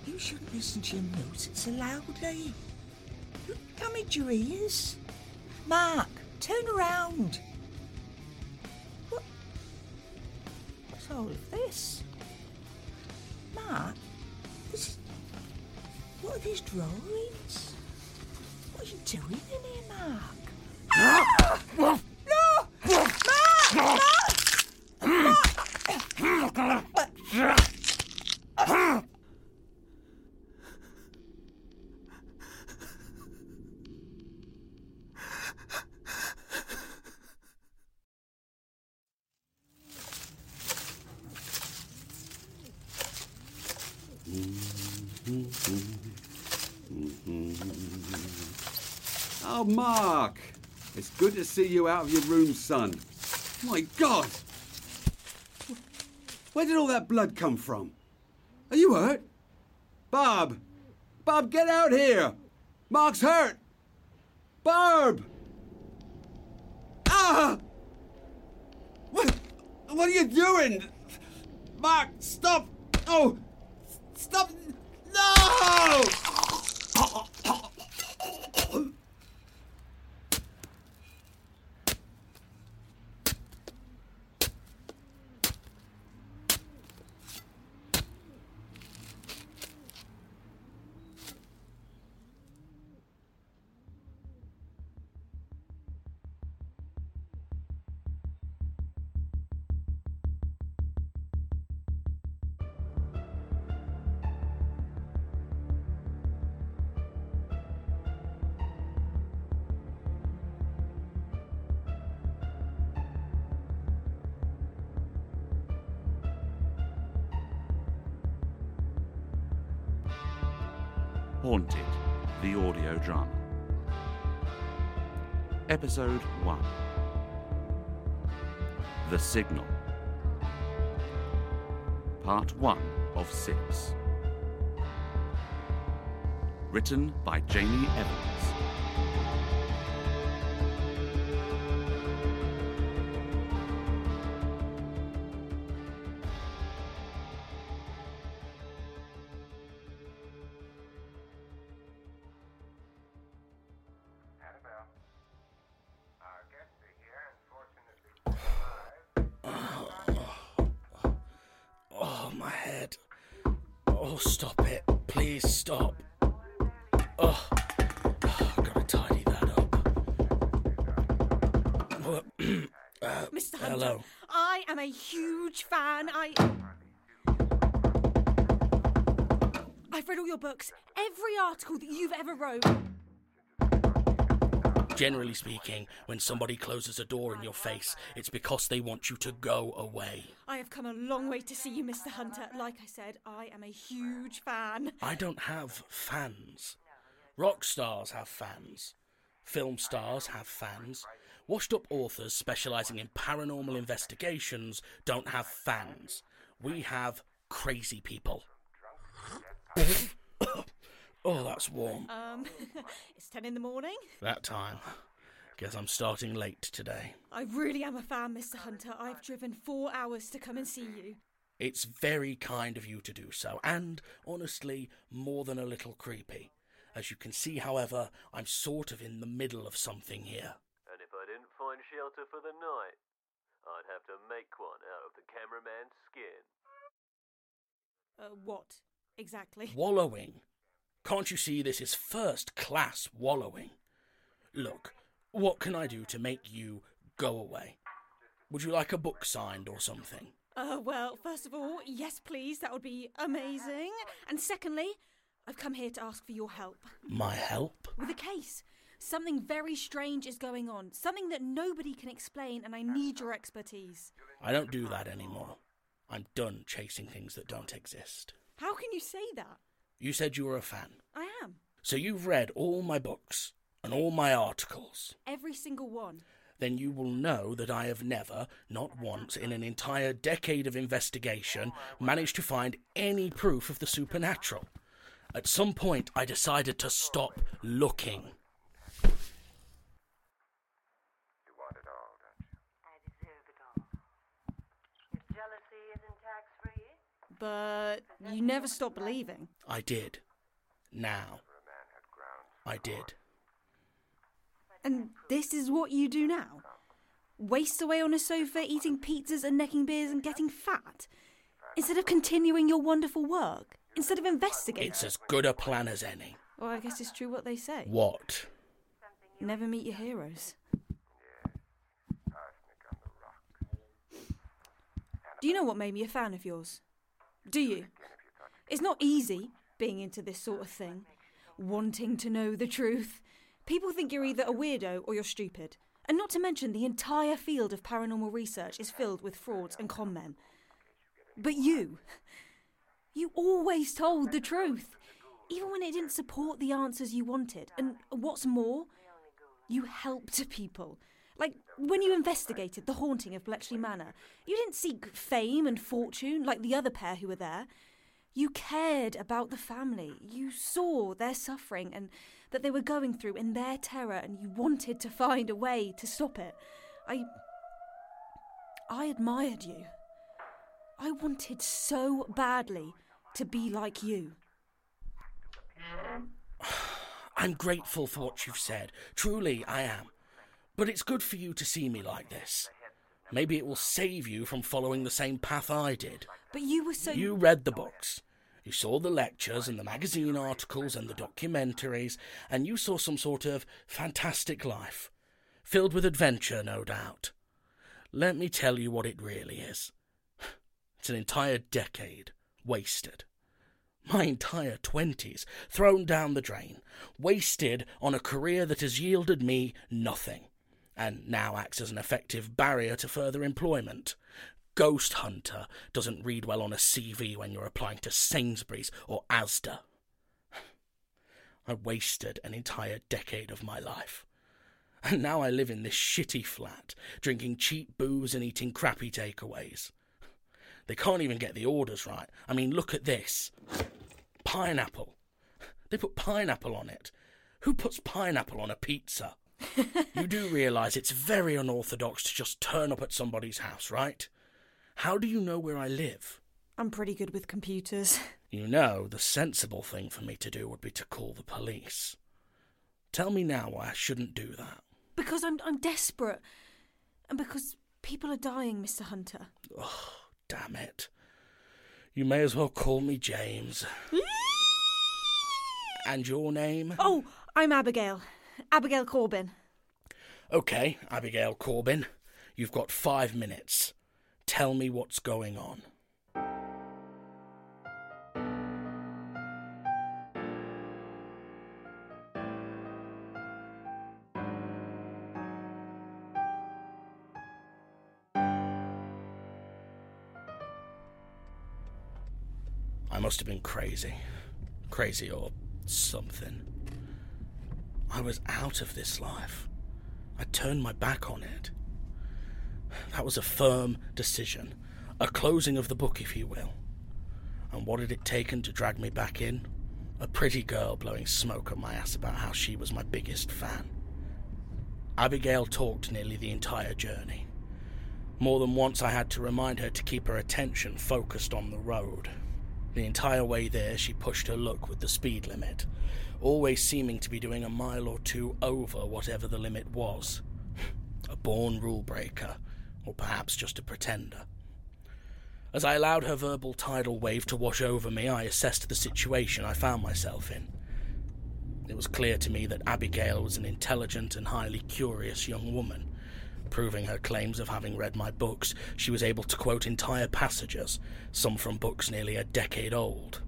You shouldn't listen to your music so loudly. You damage your ears. Mark, turn around. What? What's all of this? Mark, this is... What are these drawings? What are you doing in here, Mark? Ah! No! Mark! Mark! Oh, Mark! It's good to see you out of your room, son. My God! Where did all that blood come from? Are you hurt? Bob! Bob, get out here! Mark's hurt! Barb! Ah! What? What are you doing? Mark, stop! Oh! Stop! No! Haunted, the audio drama. Episode 1 The Signal. Part 1 of 6. Written by Jamie Evans. Your books, every article that you've ever wrote. Generally speaking, when somebody closes a door in your face, it's because they want you to go away. I have come a long way to see you, Mr. Hunter. Like I said, I am a huge fan. I don't have fans. Rock stars have fans. Film stars have fans. Washed up authors specialising in paranormal investigations don't have fans. We have crazy people. oh, that's warm. Um, it's 10 in the morning. That time. Guess I'm starting late today. I really am a fan, Mr. Hunter. I've driven four hours to come and see you. It's very kind of you to do so, and honestly, more than a little creepy. As you can see, however, I'm sort of in the middle of something here. And if I didn't find shelter for the night, I'd have to make one out of the cameraman's skin. Uh, what exactly? Wallowing. Can't you see this is first class wallowing? Look, what can I do to make you go away? Would you like a book signed or something? Uh, well, first of all, yes, please, that would be amazing. And secondly, I've come here to ask for your help. My help? With a case. Something very strange is going on. Something that nobody can explain, and I need your expertise. I don't do that anymore. I'm done chasing things that don't exist. How can you say that? You said you were a fan. I am. So you've read all my books and all my articles. Every single one. then you will know that I have never, not once in an entire decade of investigation, managed to find any proof of the supernatural. At some point, I decided to stop looking. But you never stop believing. I did. Now. I did. And this is what you do now? Waste away on a sofa, eating pizzas and necking beers and getting fat? Instead of continuing your wonderful work? Instead of investigating? It's as good a plan as any. Well, I guess it's true what they say. What? Never meet your heroes. Do you know what made me a fan of yours? Do you? It's not easy being into this sort of thing, wanting to know the truth. People think you're either a weirdo or you're stupid. And not to mention, the entire field of paranormal research is filled with frauds and con men. But you, you always told the truth, even when it didn't support the answers you wanted. And what's more, you helped people. Like when you investigated the haunting of Bletchley Manor, you didn't seek fame and fortune like the other pair who were there. You cared about the family. You saw their suffering and that they were going through in their terror, and you wanted to find a way to stop it. I. I admired you. I wanted so badly to be like you. I'm grateful for what you've said. Truly, I am. But it's good for you to see me like this. Maybe it will save you from following the same path I did. But you were so. You read the books. You saw the lectures and the magazine articles and the documentaries, and you saw some sort of fantastic life. Filled with adventure, no doubt. Let me tell you what it really is. It's an entire decade wasted. My entire twenties thrown down the drain, wasted on a career that has yielded me nothing, and now acts as an effective barrier to further employment. Ghost Hunter doesn't read well on a CV when you're applying to Sainsbury's or Asda. I wasted an entire decade of my life. And now I live in this shitty flat, drinking cheap booze and eating crappy takeaways. They can't even get the orders right. I mean, look at this pineapple. They put pineapple on it. Who puts pineapple on a pizza? You do realise it's very unorthodox to just turn up at somebody's house, right? How do you know where I live? I'm pretty good with computers. You know, the sensible thing for me to do would be to call the police. Tell me now why I shouldn't do that. Because I'm I'm desperate. And because people are dying, Mr. Hunter. Oh, damn it. You may as well call me James. and your name? Oh, I'm Abigail. Abigail Corbin. Okay, Abigail Corbin. You've got five minutes. Tell me what's going on. I must have been crazy. Crazy or something. I was out of this life. I turned my back on it. That was a firm decision, a closing of the book, if you will. And what had it taken to drag me back in? A pretty girl blowing smoke up my ass about how she was my biggest fan. Abigail talked nearly the entire journey. More than once I had to remind her to keep her attention focused on the road. The entire way there, she pushed her luck with the speed limit, always seeming to be doing a mile or two over whatever the limit was. A born rule breaker, or perhaps just a pretender. As I allowed her verbal tidal wave to wash over me, I assessed the situation I found myself in. It was clear to me that Abigail was an intelligent and highly curious young woman. Proving her claims of having read my books, she was able to quote entire passages, some from books nearly a decade old.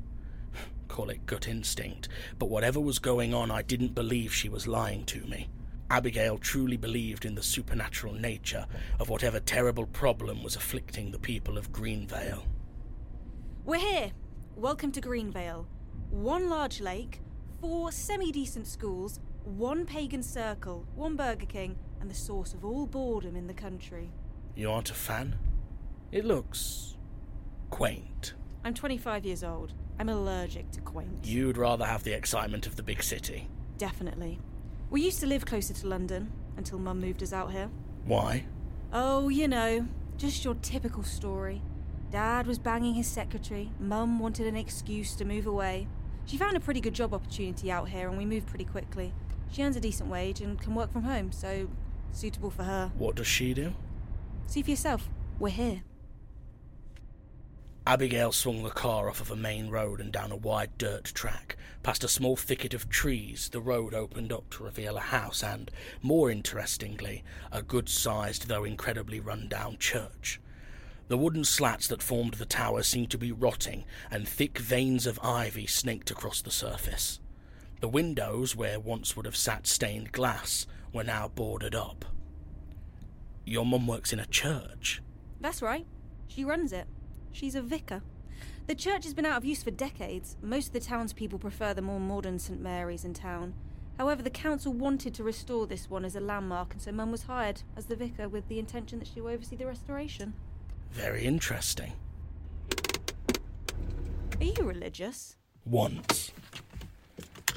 Call it gut instinct, but whatever was going on, I didn't believe she was lying to me. Abigail truly believed in the supernatural nature of whatever terrible problem was afflicting the people of Greenvale. We're here. Welcome to Greenvale. One large lake, four semi decent schools, one pagan circle, one Burger King, and the source of all boredom in the country. You aren't a fan? It looks quaint. I'm 25 years old. I'm allergic to quaint. You'd rather have the excitement of the big city. Definitely. We used to live closer to London until Mum moved us out here. Why? Oh, you know, just your typical story. Dad was banging his secretary, Mum wanted an excuse to move away. She found a pretty good job opportunity out here and we moved pretty quickly. She earns a decent wage and can work from home, so suitable for her. What does she do? See for yourself. We're here. Abigail swung the car off of a main road and down a wide dirt track. Past a small thicket of trees, the road opened up to reveal a house and, more interestingly, a good sized though incredibly run down church. The wooden slats that formed the tower seemed to be rotting, and thick veins of ivy snaked across the surface. The windows, where once would have sat stained glass, were now boarded up. Your mum works in a church. That's right. She runs it. She's a vicar. The church has been out of use for decades. Most of the townspeople prefer the more modern St Mary's in town. However, the council wanted to restore this one as a landmark, and so Mum was hired as the vicar with the intention that she would oversee the restoration. Very interesting. Are you religious? Once.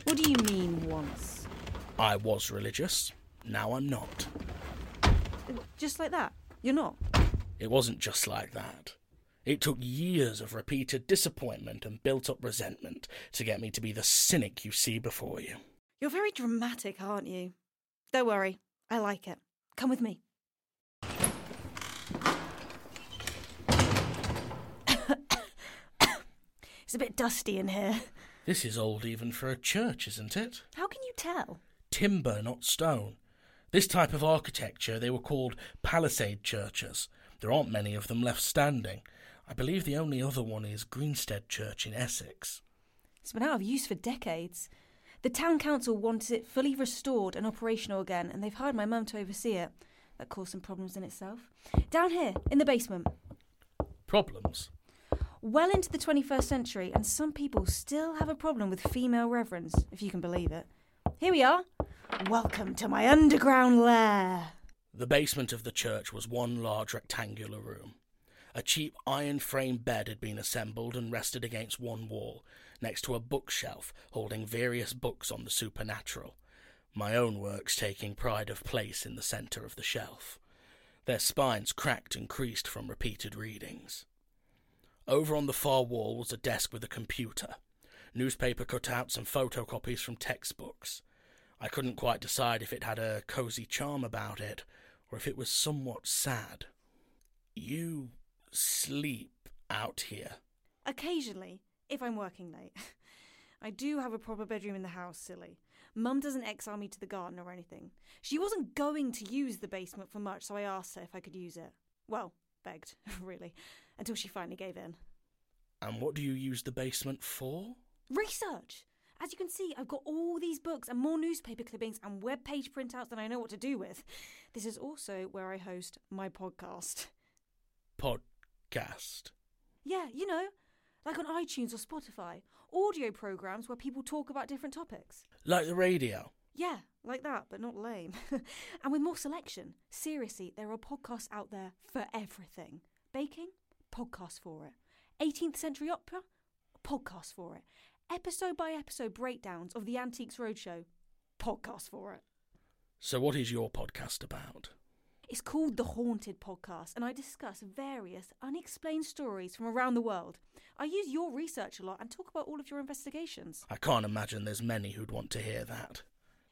What do you mean, once? I was religious. Now I'm not. Just like that? You're not? It wasn't just like that. It took years of repeated disappointment and built up resentment to get me to be the cynic you see before you. You're very dramatic, aren't you? Don't worry, I like it. Come with me. it's a bit dusty in here. This is old even for a church, isn't it? How can you tell? Timber, not stone. This type of architecture, they were called palisade churches. There aren't many of them left standing. I believe the only other one is Greensted Church in Essex. It's been out of use for decades. The town council wants it fully restored and operational again, and they've hired my mum to oversee it. That caused some problems in itself. Down here, in the basement. Problems? Well into the 21st century, and some people still have a problem with female reverends, if you can believe it. Here we are. Welcome to my underground lair. The basement of the church was one large rectangular room. A cheap iron frame bed had been assembled and rested against one wall, next to a bookshelf holding various books on the supernatural, my own works taking pride of place in the centre of the shelf, their spines cracked and creased from repeated readings. Over on the far wall was a desk with a computer, newspaper cutouts and photocopies from textbooks. I couldn't quite decide if it had a cosy charm about it, or if it was somewhat sad. You sleep out here? Occasionally, if I'm working late. I do have a proper bedroom in the house, silly. Mum doesn't exile me to the garden or anything. She wasn't going to use the basement for much, so I asked her if I could use it. Well, begged, really, until she finally gave in. And what do you use the basement for? Research! As you can see, I've got all these books and more newspaper clippings and web page printouts than I know what to do with. This is also where I host my podcast. Podcast? Yeah, you know, like on iTunes or Spotify, audio programs where people talk about different topics. Like the radio? Yeah, like that, but not lame. and with more selection. Seriously, there are podcasts out there for everything. Baking? Podcast for it. 18th century opera? Podcast for it. Episode by episode breakdowns of the Antiques Roadshow? Podcast for it. So, what is your podcast about? It's called The Haunted Podcast, and I discuss various unexplained stories from around the world. I use your research a lot and talk about all of your investigations. I can't imagine there's many who'd want to hear that.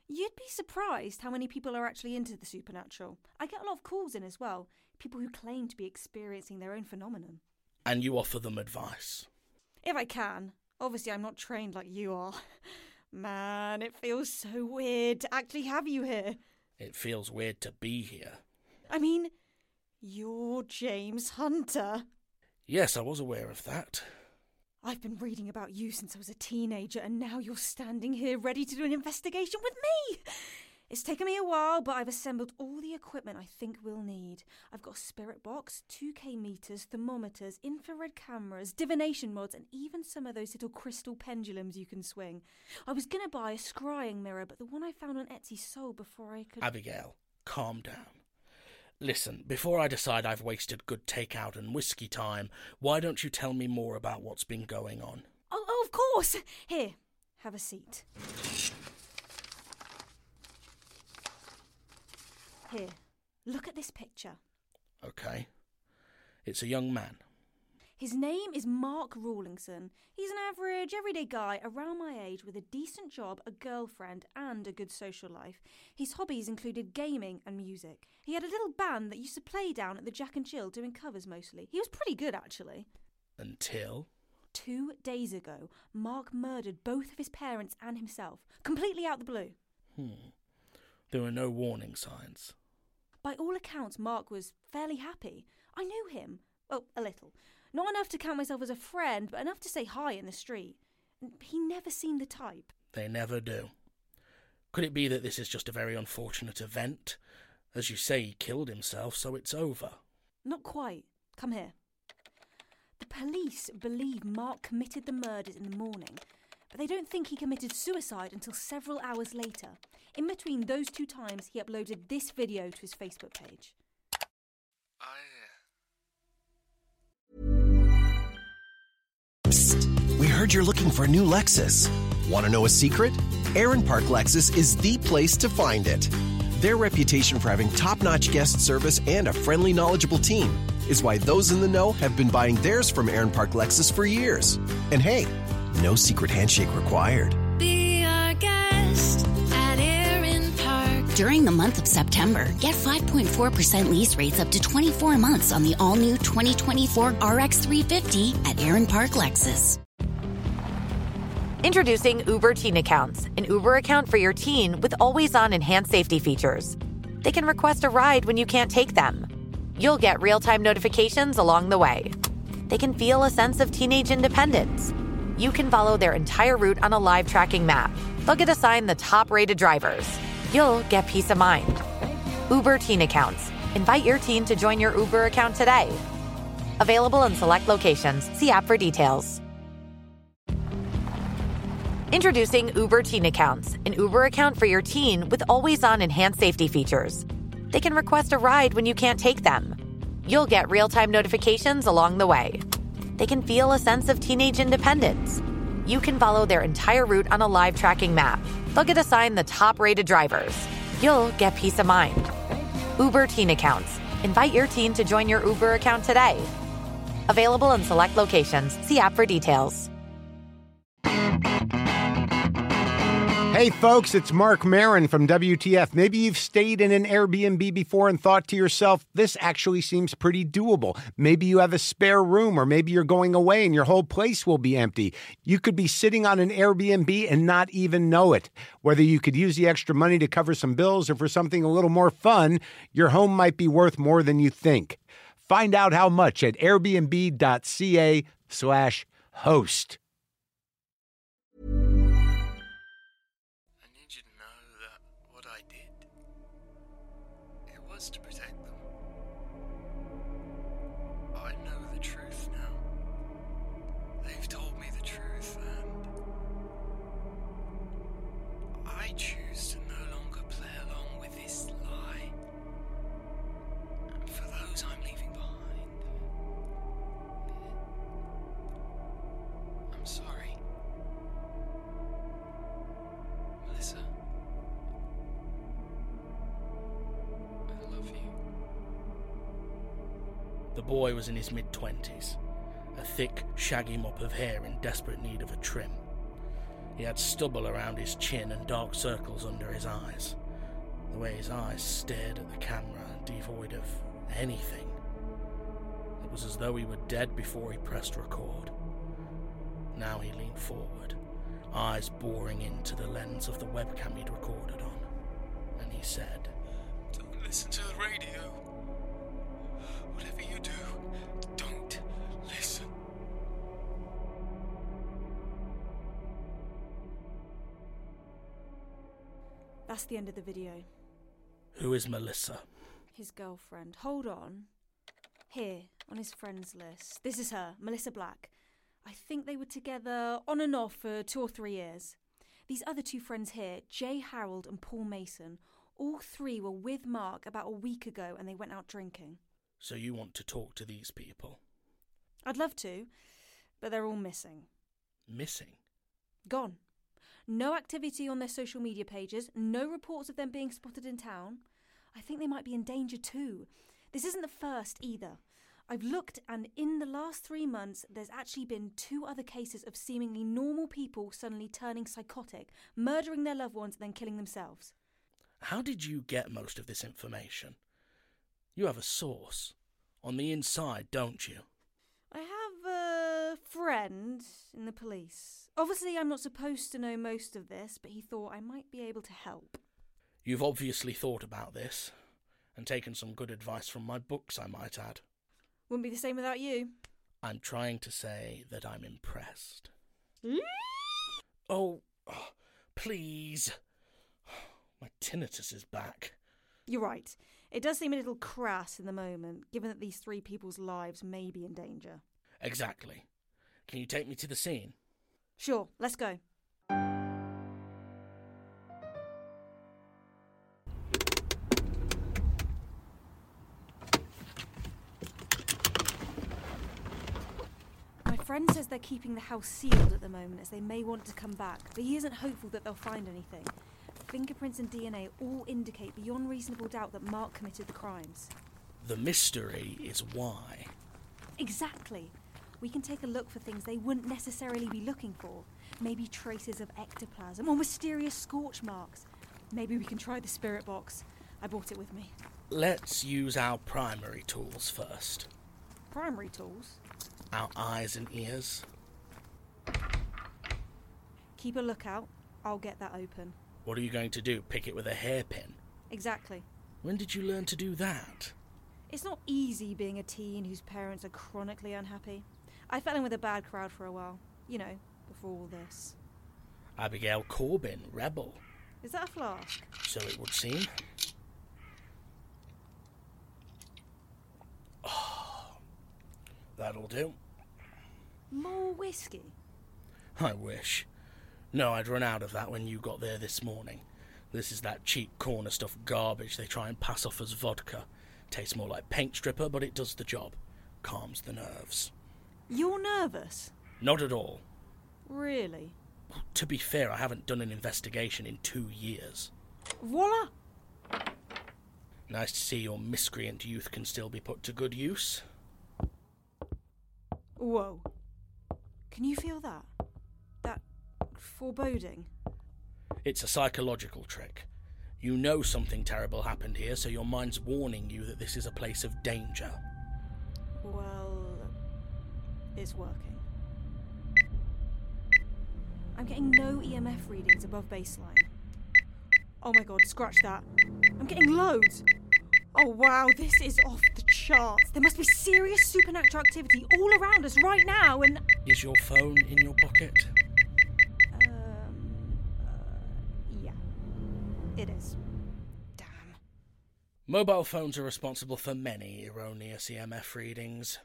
You'd be surprised how many people are actually into the supernatural. I get a lot of calls in as well, people who claim to be experiencing their own phenomenon. And you offer them advice? If I can. Obviously, I'm not trained like you are. Man, it feels so weird to actually have you here. It feels weird to be here. I mean, you're James Hunter. Yes, I was aware of that. I've been reading about you since I was a teenager, and now you're standing here ready to do an investigation with me. It's taken me a while, but I've assembled all the equipment I think we'll need. I've got a spirit box, 2K meters, thermometers, infrared cameras, divination rods, and even some of those little crystal pendulums you can swing. I was going to buy a scrying mirror, but the one I found on Etsy sold before I could. Abigail, calm down. Listen, before I decide I've wasted good takeout and whiskey time, why don't you tell me more about what's been going on? Oh, oh, of course! Here, have a seat. Here, look at this picture. Okay. It's a young man. His name is Mark Rawlinson. He's an average, everyday guy around my age with a decent job, a girlfriend, and a good social life. His hobbies included gaming and music. He had a little band that used to play down at the Jack and Jill doing covers mostly. He was pretty good, actually. Until? Two days ago, Mark murdered both of his parents and himself, completely out the blue. Hmm. There were no warning signs. By all accounts, Mark was fairly happy. I knew him. Well, a little. Not enough to count myself as a friend, but enough to say hi in the street. He never seemed the type. They never do. Could it be that this is just a very unfortunate event? As you say, he killed himself, so it's over. Not quite. Come here. The police believe Mark committed the murders in the morning, but they don't think he committed suicide until several hours later. In between those two times, he uploaded this video to his Facebook page. Uh, we heard you're looking for a new Lexus. Want to know a secret? Erin Park Lexus is the place to find it. Their reputation for having top notch guest service and a friendly, knowledgeable team is why those in the know have been buying theirs from Erin Park Lexus for years. And hey, no secret handshake required. Be our guest at Erin Park. During the month of September, get 5.4% lease rates up to 24 months on the all new 2024 RX 350 at Erin Park Lexus. Introducing Uber Teen Accounts, an Uber account for your teen with always on enhanced safety features. They can request a ride when you can't take them. You'll get real time notifications along the way. They can feel a sense of teenage independence. You can follow their entire route on a live tracking map. They'll get assigned the top rated drivers. You'll get peace of mind. Uber Teen Accounts. Invite your teen to join your Uber account today. Available in select locations. See app for details. Introducing Uber Teen Accounts, an Uber account for your teen with always on enhanced safety features. They can request a ride when you can't take them. You'll get real time notifications along the way. They can feel a sense of teenage independence. You can follow their entire route on a live tracking map. They'll get assigned the top rated drivers. You'll get peace of mind. Uber Teen Accounts. Invite your teen to join your Uber account today. Available in select locations. See app for details. Hey folks, it's Marc Maron from WTF. Maybe you've stayed in an Airbnb before and thought to yourself, this actually seems pretty doable. Maybe you have a spare room, or maybe you're going away and your whole place will be empty. You could be sitting on an Airbnb and not even know it. Whether you could use the extra money to cover some bills or for something a little more fun, your home might be worth more than you think. Find out how much at airbnb.ca/slash host. The boy was in his mid twenties, a thick, shaggy mop of hair in desperate need of a trim. He had stubble around his chin and dark circles under his eyes. The way his eyes stared at the camera, devoid of anything. It was as though he were dead before he pressed record. Now he leaned forward, eyes boring into the lens of the webcam he'd recorded on, and he said, Don't listen to the radio. That's the end of the video. Who is Melissa? His girlfriend. Hold on. Here, on his friends list. This is her, Melissa Black. I think they were together on and off for two or three years. These other two friends here, Jay Harold and Paul Mason, All three were with Mark about a week ago and they went out drinking. So you want to talk to these people? I'd love to, but they're all missing. Missing? Gone. No activity on their social media pages, no reports of them being spotted in town. I think they might be in danger too. This isn't the first either. I've looked, and in the last three months, there's actually been two other cases of seemingly normal people suddenly turning psychotic, murdering their loved ones, and then killing themselves. How did you get most of this information? You have a source. On the inside, don't you? I have friend in the police. Obviously, I'm not supposed to know most of this, but he thought I might be able to help. You've obviously thought about this, and taken some good advice from my books, I might add. Wouldn't be the same without you. I'm trying to say that I'm impressed. Oh, oh, please. My tinnitus is back. You're right. It does seem a little crass in the moment, given that these three people's lives may be in danger. Exactly. Can you take me to the scene? Sure, let's go. My friend says they're keeping the house sealed at the moment as they may want to come back, but he isn't hopeful that they'll find anything. Fingerprints and DNA all indicate beyond reasonable doubt that Mark committed the crimes. The mystery is why. Exactly. We can take a look for things they wouldn't necessarily be looking for. Maybe traces of ectoplasm or mysterious scorch marks. Maybe we can try the spirit box. I brought it with me. Let's use our primary tools first Primary tools. our eyes and ears. Keep a lookout. I'll get that open. What are you going to do? Pick it with a hairpin? Exactly. When did you learn to do that? It's not easy being a teen whose parents are chronically unhappy. I fell in with a bad crowd for a while. You know, before all this. Abigail Corbin, rebel. Is that a flask? So it would seem. Oh, that'll do. More whiskey? I wish. No, I'd run out of that when you got there this morning. This is that cheap corner stuff garbage they try and pass off as vodka. Tastes more like paint stripper, but it does the job. Calms the nerves. You're nervous? Not at all. Really? To be fair, I haven't done an investigation in two years. Voila! Nice to see your miscreant youth can still be put to good use. Whoa. Can you feel that? That foreboding? It's a psychological trick. You know something terrible happened here, so your mind's warning you that this is a place of danger. Well, it's working. I'm getting no EMF readings above baseline. Oh my god, scratch that. I'm getting loads. Oh wow, this is off the charts. There must be serious supernatural activity all around us right now, and. Is your phone in your pocket? Um. Uh, yeah. It is. Damn. Mobile phones are responsible for many erroneous EMF readings.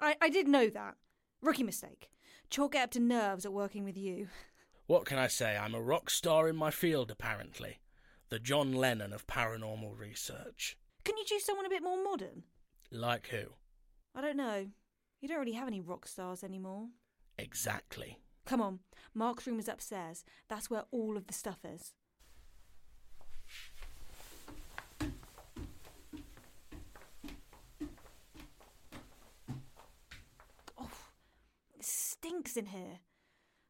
I, I did know that. Rookie mistake. Chalk it up to nerves at working with you. What can I say? I'm a rock star in my field, apparently. The John Lennon of paranormal research. Can you choose someone a bit more modern? Like who? I don't know. You don't really have any rock stars anymore. Exactly. Come on, Mark's room is upstairs. That's where all of the stuff is. Oh, it stinks in here.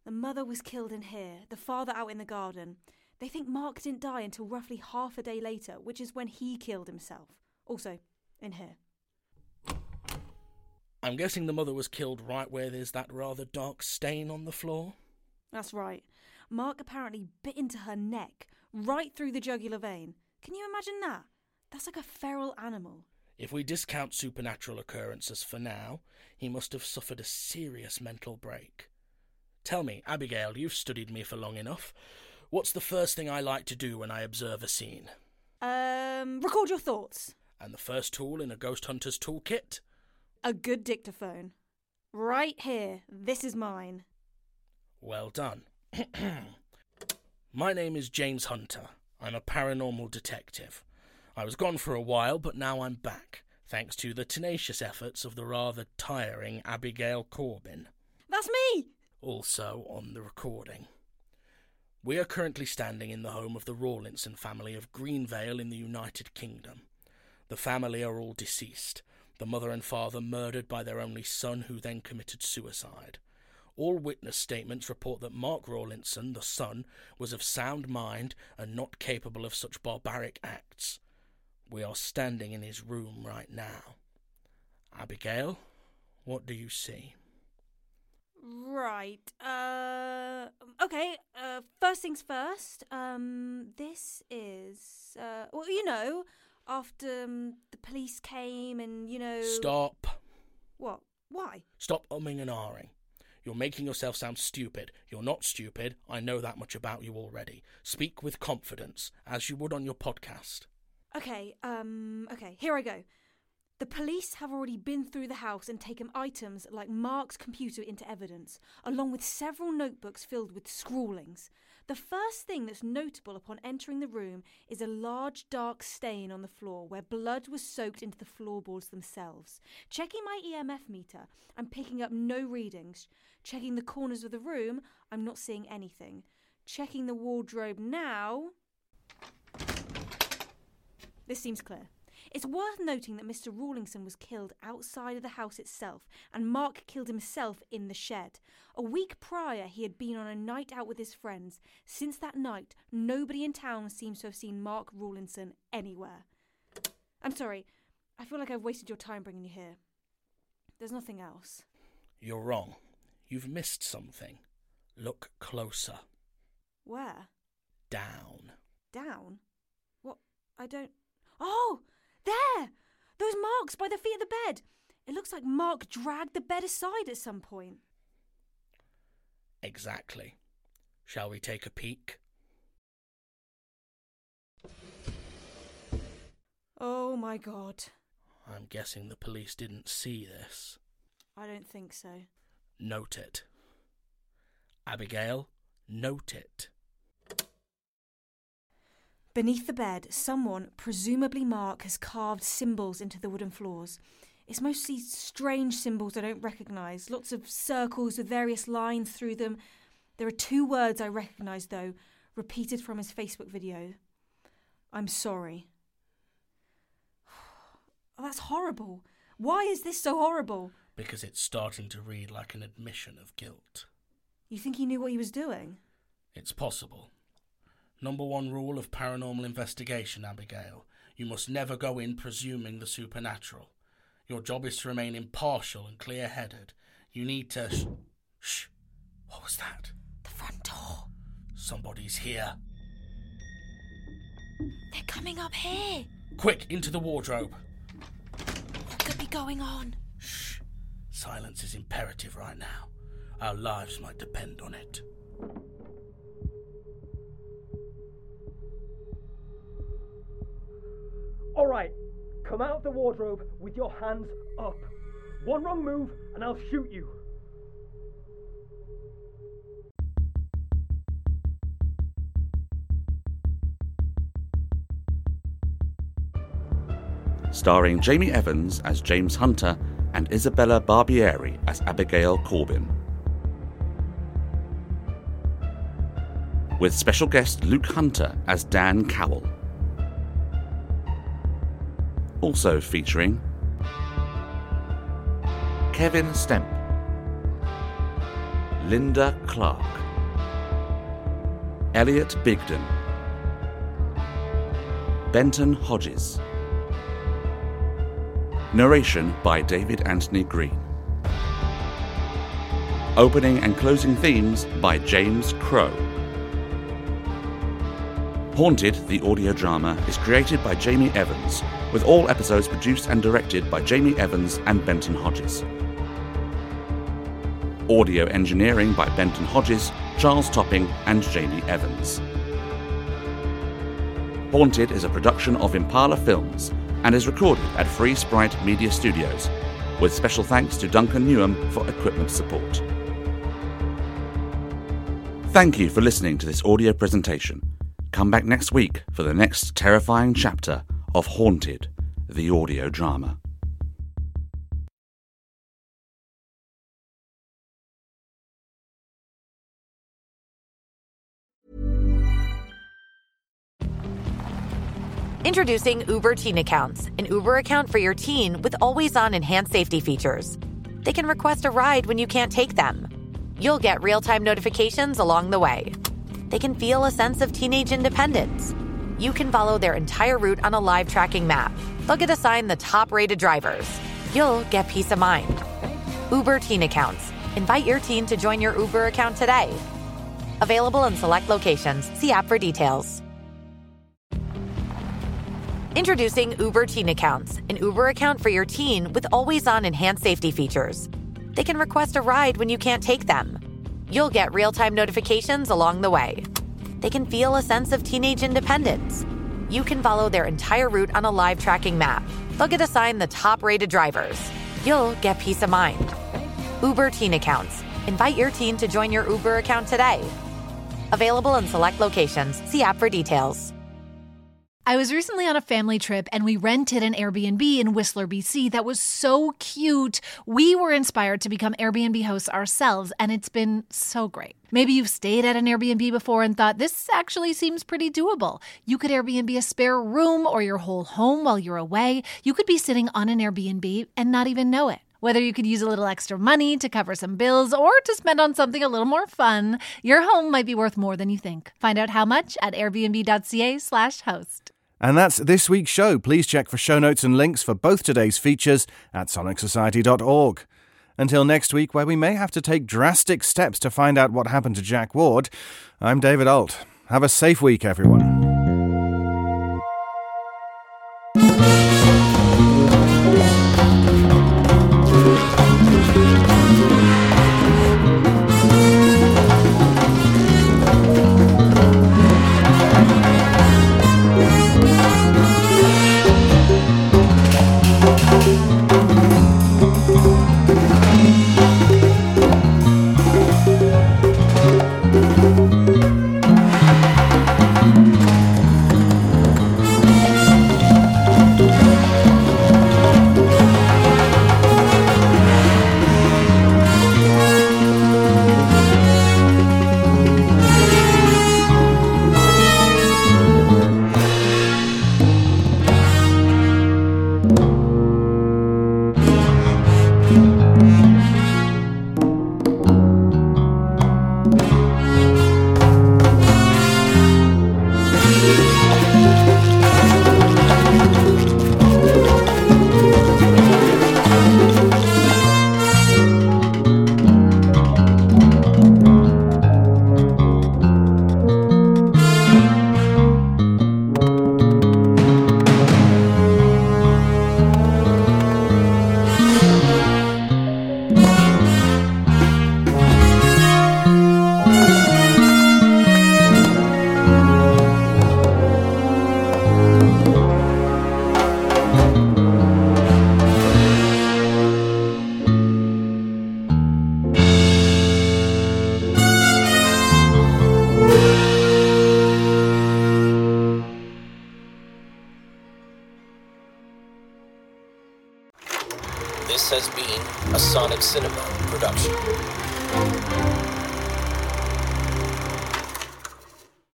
The mother was killed in here, the father out in the garden. They think Mark didn't die until roughly half a day later, which is when he killed himself. Also, in here. I'm guessing the mother was killed right where there's that rather dark stain on the floor? That's right. Mark apparently bit into her neck, right through the jugular vein. Can you imagine that? That's like a feral animal. If we discount supernatural occurrences for now, he must have suffered a serious mental break. Tell me, Abigail, you've studied me for long enough. What's the first thing I like to do when I observe a scene? Um, record your thoughts. And the first tool in a ghost hunter's toolkit? A good dictaphone. Right here. This is mine. Well done. My name is James Hunter. I'm a paranormal detective. I was gone for a while, but now I'm back, thanks to the tenacious efforts of the rather tiring Abigail Corbin. That's me! Also on the recording. We are currently standing in the home of the Rawlinson family of Greenvale in the United Kingdom. The family are all deceased, the mother and father murdered by their only son, who then committed suicide. All witness statements report that Mark Rawlinson, the son, was of sound mind and not capable of such barbaric acts. We are standing in his room right now. Abigail, what do you see? Right. Uh. Okay. Uh. First things first. Um. This is. Uh. Well, you know, after um, the police came and you know. Stop. What? Why? Stop umming and ahhing. You're making yourself sound stupid. You're not stupid. I know that much about you already. Speak with confidence, as you would on your podcast. Okay. Um. Okay. Here I go. The police have already been through the house and taken items like Mark's computer into evidence, along with several notebooks filled with scrawlings. The first thing that's notable upon entering the room is a large dark stain on the floor where blood was soaked into the floorboards themselves. Checking my EMF meter, I'm picking up no readings. Checking the corners of the room, I'm not seeing anything. Checking the wardrobe now. This seems clear. It's worth noting that Mr. Rawlinson was killed outside of the house itself, and Mark killed himself in the shed. A week prior, he had been on a night out with his friends. Since that night, nobody in town seems to have seen Mark Rawlinson anywhere. I'm sorry, I feel like I've wasted your time bringing you here. There's nothing else. You're wrong. You've missed something. Look closer. Where? Down. Down? What? I don't. Oh! There! Those marks by the feet of the bed! It looks like Mark dragged the bed aside at some point. Exactly. Shall we take a peek? Oh my god. I'm guessing the police didn't see this. I don't think so. Note it. Abigail, note it. Beneath the bed, someone, presumably Mark, has carved symbols into the wooden floors. It's mostly strange symbols I don't recognise, lots of circles with various lines through them. There are two words I recognise, though, repeated from his Facebook video I'm sorry. Oh, that's horrible. Why is this so horrible? Because it's starting to read like an admission of guilt. You think he knew what he was doing? It's possible. Number one rule of paranormal investigation, Abigail. You must never go in presuming the supernatural. Your job is to remain impartial and clear headed. You need to. Sh- Shh. What was that? The front door. Somebody's here. They're coming up here. Quick, into the wardrobe. What could be going on? Shh. Silence is imperative right now. Our lives might depend on it. All right, come out of the wardrobe with your hands up. One wrong move, and I'll shoot you. starring Jamie Evans as James Hunter and Isabella Barbieri as Abigail Corbin. With special guest Luke Hunter as Dan Cowell. Also featuring Kevin Stemp, Linda Clark, Elliot Bigden, Benton Hodges. Narration by David Anthony Green. Opening and closing themes by James Crow. Haunted, the audio drama, is created by Jamie Evans, with all episodes produced and directed by Jamie Evans and Benton Hodges. Audio engineering by Benton Hodges, Charles Topping, and Jamie Evans. Haunted is a production of Impala Films and is recorded at Free Sprite Media Studios, with special thanks to Duncan Newham for equipment support. Thank you for listening to this audio presentation. Come back next week for the next terrifying chapter of Haunted, the audio drama. Introducing Uber Teen Accounts, an Uber account for your teen with always on enhanced safety features. They can request a ride when you can't take them. You'll get real time notifications along the way. They can feel a sense of teenage independence. You can follow their entire route on a live tracking map. They'll get assigned the top rated drivers. You'll get peace of mind. Uber Teen Accounts. Invite your teen to join your Uber account today. Available in select locations. See app for details. Introducing Uber Teen Accounts, an Uber account for your teen with always on enhanced safety features. They can request a ride when you can't take them. You'll get real time notifications along the way. They can feel a sense of teenage independence. You can follow their entire route on a live tracking map. They'll get assigned the top rated drivers. You'll get peace of mind. Uber Teen Accounts. Invite your teen to join your Uber account today. Available in select locations. See app for details. I was recently on a family trip and we rented an Airbnb in Whistler, BC that was so cute. We were inspired to become Airbnb hosts ourselves, and it's been so great. Maybe you've stayed at an Airbnb before and thought this actually seems pretty doable. You could Airbnb a spare room or your whole home while you're away. You could be sitting on an Airbnb and not even know it. Whether you could use a little extra money to cover some bills or to spend on something a little more fun, your home might be worth more than you think. Find out how much at airbnb.ca/slash host. And that's this week's show. Please check for show notes and links for both today's features at sonicsociety.org. Until next week, where we may have to take drastic steps to find out what happened to Jack Ward, I'm David Ault. Have a safe week, everyone.